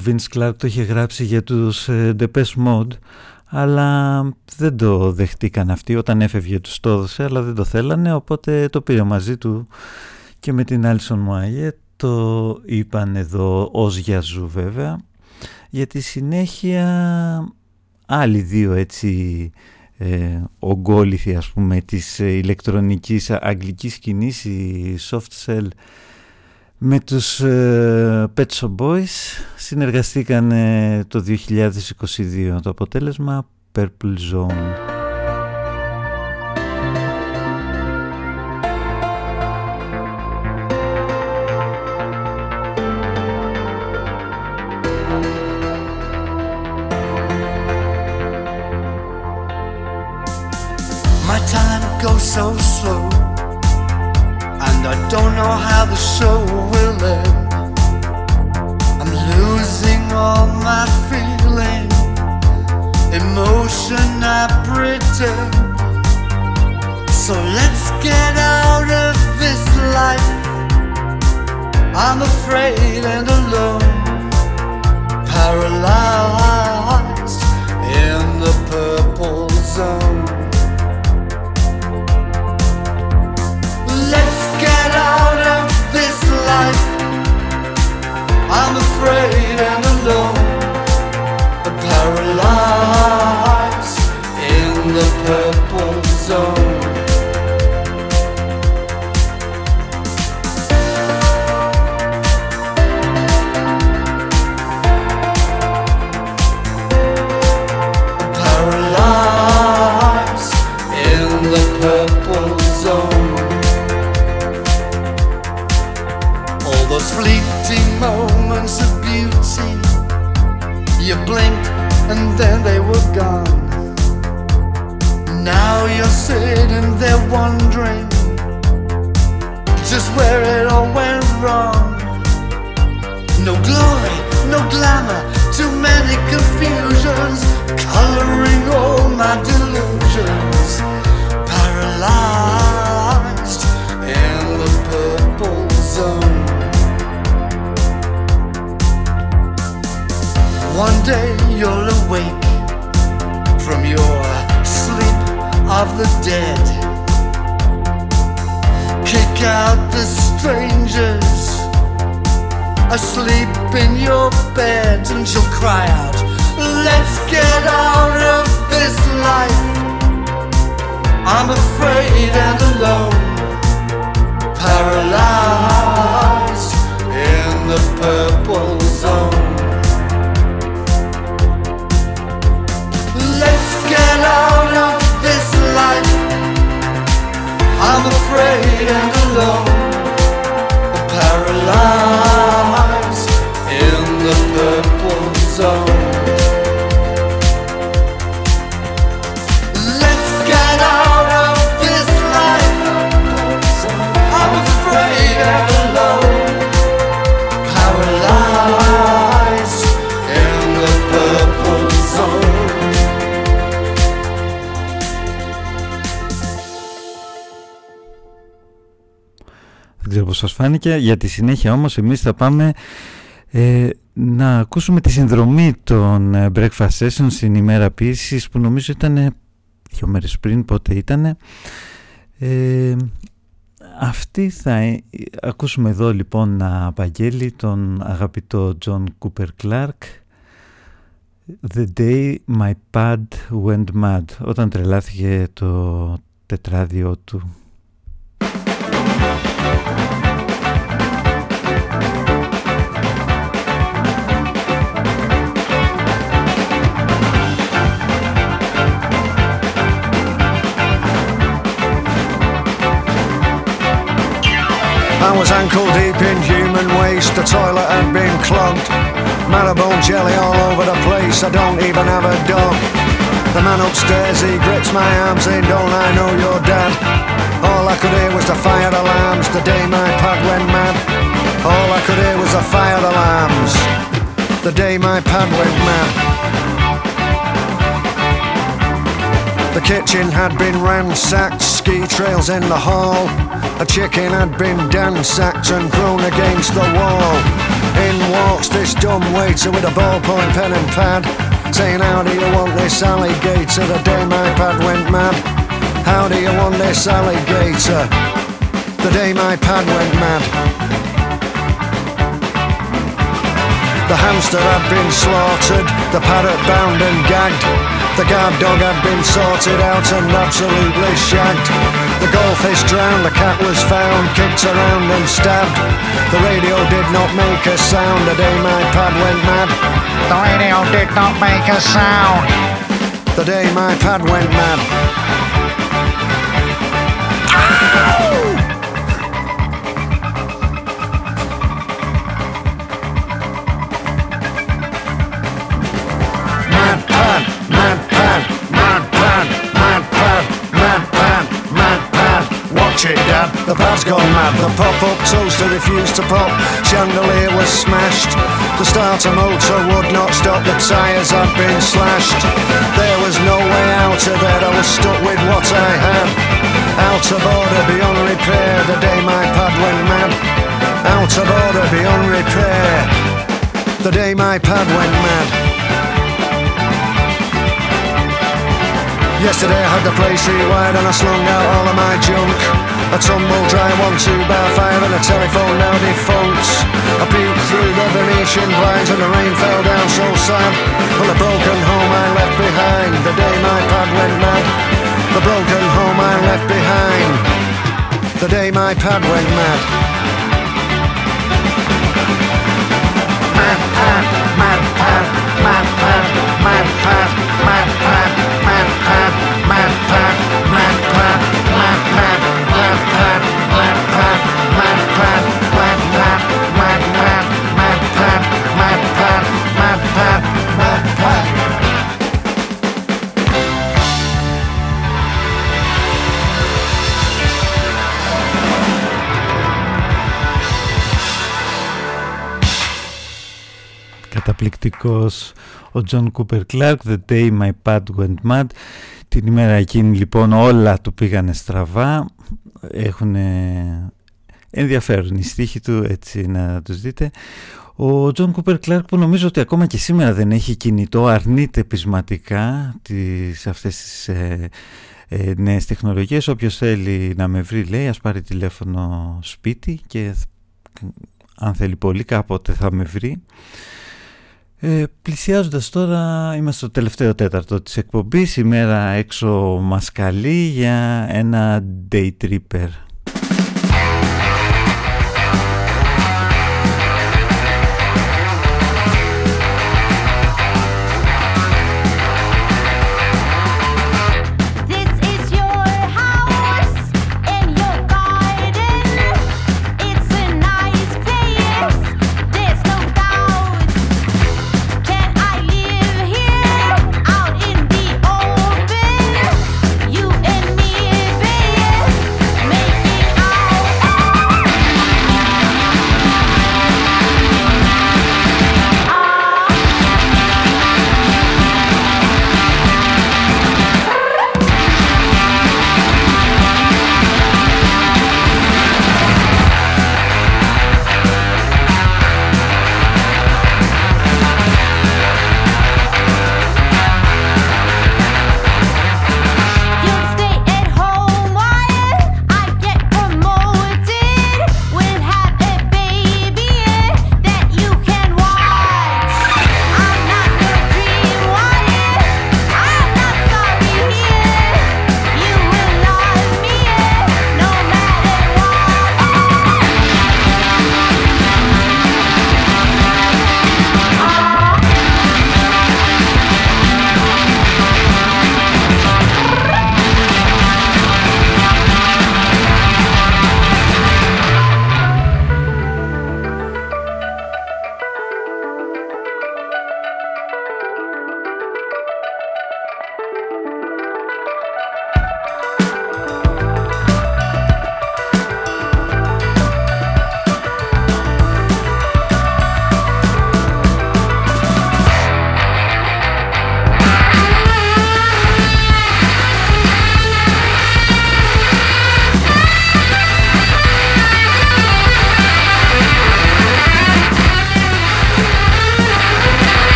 S2: Ο Vince Clark το είχε γράψει για τους ε, Depeche Mode αλλά δεν το δεχτήκαν αυτοί όταν έφευγε τους το έδωσε αλλά δεν το θέλανε οπότε το πήρε μαζί του και με την Alison Moyet το είπαν εδώ ως γιαζού βέβαια για τη συνέχεια άλλοι δύο έτσι ε, ογκόληθοι ας πούμε της ε, ηλεκτρονικής αγγλικής σκηνής η Soft Cell με τους ε, Pet Shop Boys συνεργαστήκαν ε, το 2022 το αποτέλεσμα Purple Zone
S15: I'm afraid my delusions. Paralyzed in the purple zone. One day you'll awake from your sleep of the dead. Kick out the strangers asleep in your bed and she'll cry out, Let's get out of this life. I'm afraid and alone, paralyzed in the purple zone. Let's get out of this life. I'm afraid and alone, paralyzed in the purple zone.
S2: Σας φάνηκε. Για τη συνέχεια όμως εμείς θα πάμε ε, να ακούσουμε τη συνδρομή των ε, Breakfast Sessions στην ημέρα ποιήσης που νομίζω ήταν ε, δύο μέρες πριν πότε ήταν. Ε, αυτή θα ε, ακούσουμε εδώ λοιπόν να απαγγέλει τον αγαπητό John Cooper Clark The day my pad went mad όταν τρελάθηκε το τετράδιο του
S16: I was ankle deep in human waste, the toilet had been clogged. Marrowbone jelly all over the place, I don't even have a dog. The man upstairs, he grips my arm saying, don't I know your dad? All I could hear was the fire alarms, the day my pad went mad. All I could hear was the fire alarms, the day my pad went mad. The kitchen had been ransacked, ski trails in the hall. A chicken had been ransacked and thrown against the wall. In walks this dumb waiter with a ballpoint pen and pad, saying, How do you want this alligator? The day my pad went mad. How do you want this alligator? The day my pad went mad. The hamster had been slaughtered, the parrot bound and gagged. The guard dog had been sorted out and absolutely shagged. The goldfish drowned, the cat was found, kicked around and stabbed. The radio did not make a sound the day my pad went mad. The radio did not make a sound the day my pad went mad. Mad The pad's gone mad. The pop-up toaster refused to pop. Chandelier was smashed. The starter motor would not stop. The tyres had been slashed. There was no way out of it. I was stuck with what I had. Out of order, beyond repair. The day my pad went mad. Out of order, beyond repair. The day my pad went mad. Yesterday I had the place rewired and I slung out all of my junk. A tumble dry one two bar five, and a telephone now defunct. I peeked through the Venetian blinds and the rain fell down so sad. On the broken home I left behind the day my pad went mad. The broken home I left behind the day my pad went mad. Mad pad, mad pad, mad pad, mad pad, mad pad,
S2: Καταπληκτικός ο John Cooper Clarke The day my pad went mad. Την ημέρα εκείνη λοιπόν όλα του πήγανε στραβά Έχουν ενδιαφέρον οι στίχοι του έτσι να τους δείτε. Ο John Cooper Clarke που νομίζω ότι ακόμα και σήμερα δεν έχει κινητό αρνείται πεισματικά τις, αυτές τις ε, ε, νέες τεχνολογίες. Όποιος θέλει να με βρει λέει ας πάρει τηλέφωνο σπίτι και αν θέλει πολύ κάποτε θα με βρει ε, πλησιάζοντας τώρα, είμαστε στο τελευταίο τέταρτο της εκπομπής, η μέρα έξω μας καλεί για ένα day tripper.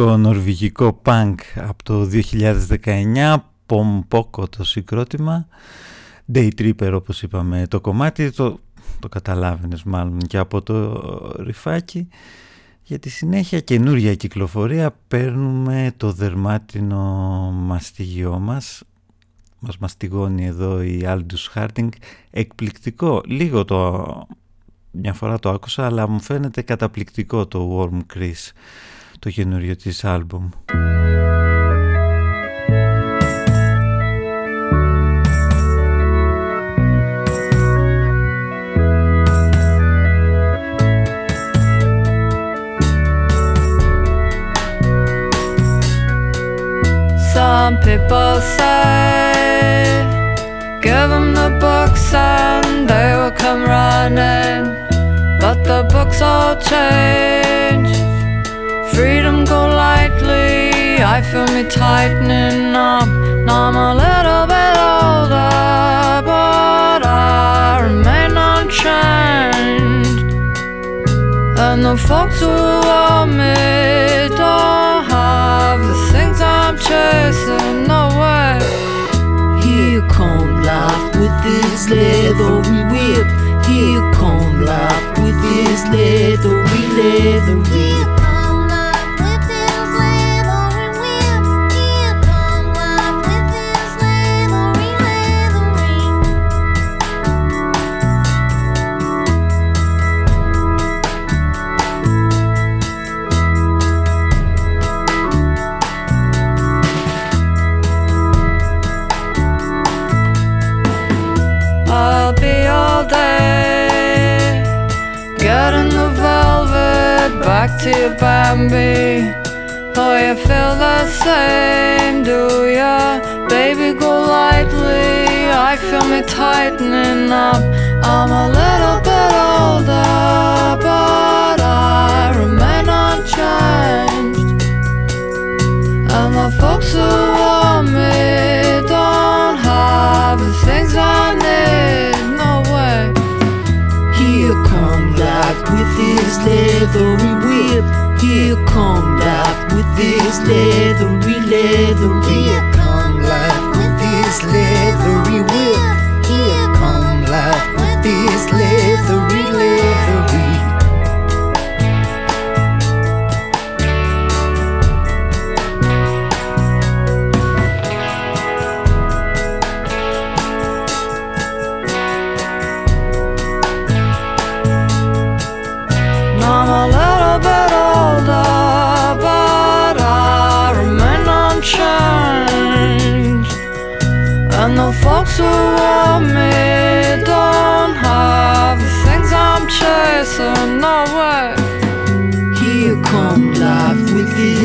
S2: Εκπληκτικό νορβηγικό punk από το 2019 Πομπόκο το συγκρότημα. Day Tripper όπως είπαμε το κομμάτι. Το, το καταλάβαινες μάλλον και από το ρυφάκι. Για τη συνέχεια καινούρια κυκλοφορία. Παίρνουμε το δερμάτινο μαστιγιό μας. Μας μαστιγώνει εδώ η Aldous Harding. Εκπληκτικό. Λίγο το μια φορά το άκουσα αλλά μου φαίνεται καταπληκτικό το Warm Chris το καινούριο της άλμπουμ
S17: Some people say, give them the books and they will come running. But the books all change. Freedom go lightly, I feel me tightening up. Now I'm a little bit older, but I remain unchanged. And the folks who want me don't have the things I'm chasing. No way.
S12: Here come life with this leathery whip. Here come life with this leathery, leathery.
S17: Back to Bambi. Oh, you feel the same, do ya? Baby, go lightly. I feel me tightening up. I'm a little bit older, but I remain unchanged. And the folks who want me don't have the things I need.
S12: This leathery whip. Here come life with this leathery, leathery.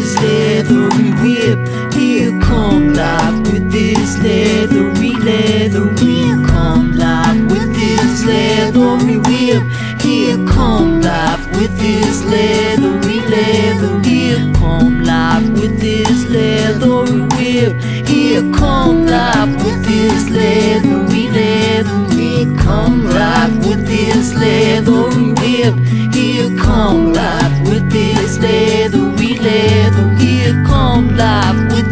S12: This leathery whip. Here come life with this leathery, leathery. Come life with this leathery whip. Here come life with this leathery, leathery. Come life with this leathery whip. Here come life with this leathery, leathery. Come life with this leathery whip. dead. We come live with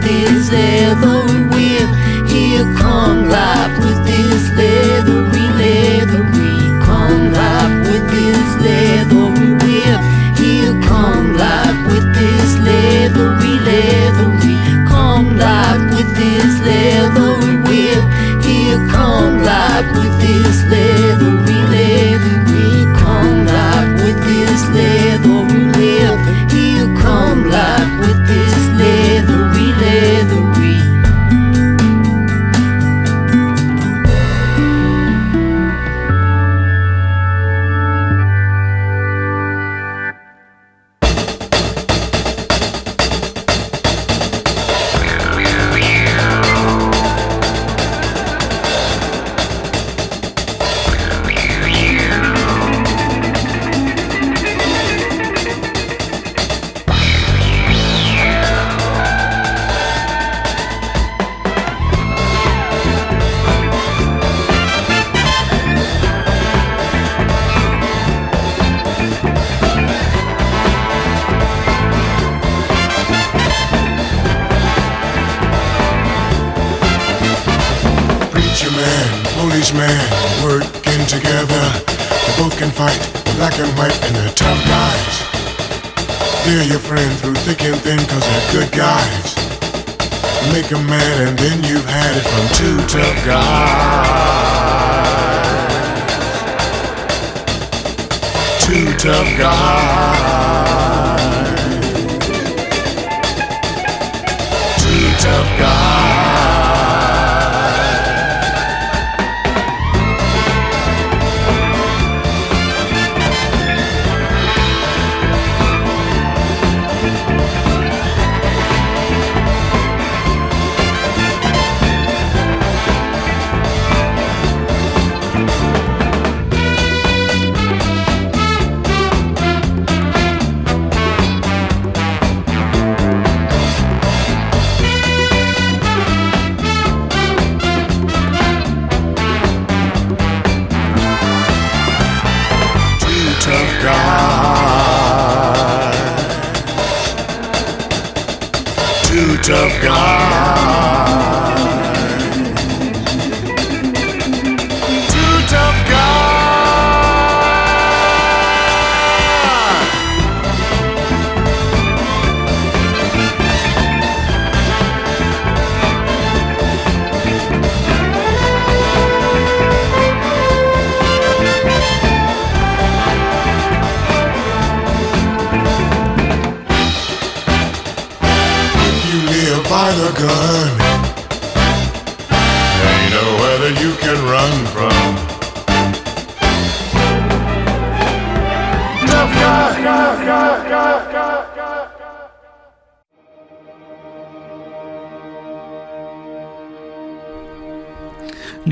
S18: Mad, and then you've had it from two tough guys. Two tough guys. Two tough guys. God.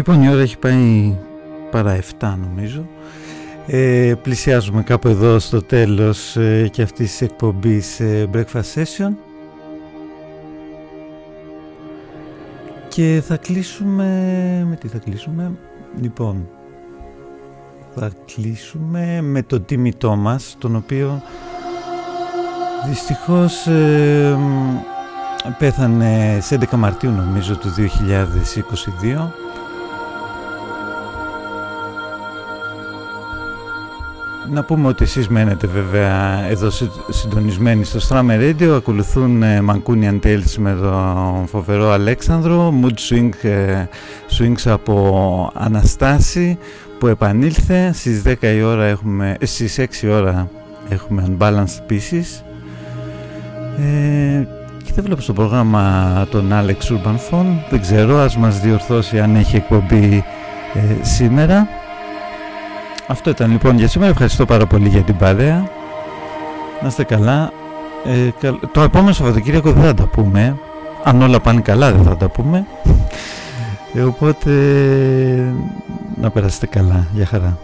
S2: Λοιπόν, η ώρα έχει πάει παρά 7 νομίζω. Ε, πλησιάζουμε κάπου εδώ στο τέλος ε, και αυτής της εκπομπής ε, Breakfast Session. Και θα κλείσουμε... Με τι θα κλείσουμε; Λοιπόν, θα κλείσουμε με τον Τίμι Τόμας, τον οποίο δυστυχώς ε, μ, πέθανε σε 11 Μαρτίου νομίζω του 2022. Να πούμε ότι εσείς μένετε βέβαια εδώ συ- συντονισμένοι στο Strammer Radio. Ακολουθούν ε, Mancunian Tales με τον φοβερό Αλέξανδρο. Mood Swing, ε, Swings από Αναστάση που επανήλθε. Στις 10 η ώρα έχουμε, ε, στις 6 η ώρα έχουμε Unbalanced Pieces. Ε, και δεν βλέπω στο πρόγραμμα τον Alex Urban Phone. Δεν ξέρω, ας μας διορθώσει αν έχει εκπομπή ε, σήμερα. Αυτό ήταν λοιπόν για σήμερα. Ευχαριστώ πάρα πολύ για την παρέα. Να είστε καλά. Ε, καλ- Το επόμενο Σαββατοκύριακο δεν θα τα πούμε. Αν όλα πάνε καλά δεν θα τα πούμε. Ε, οπότε να περάσετε καλά. Γεια χαρά.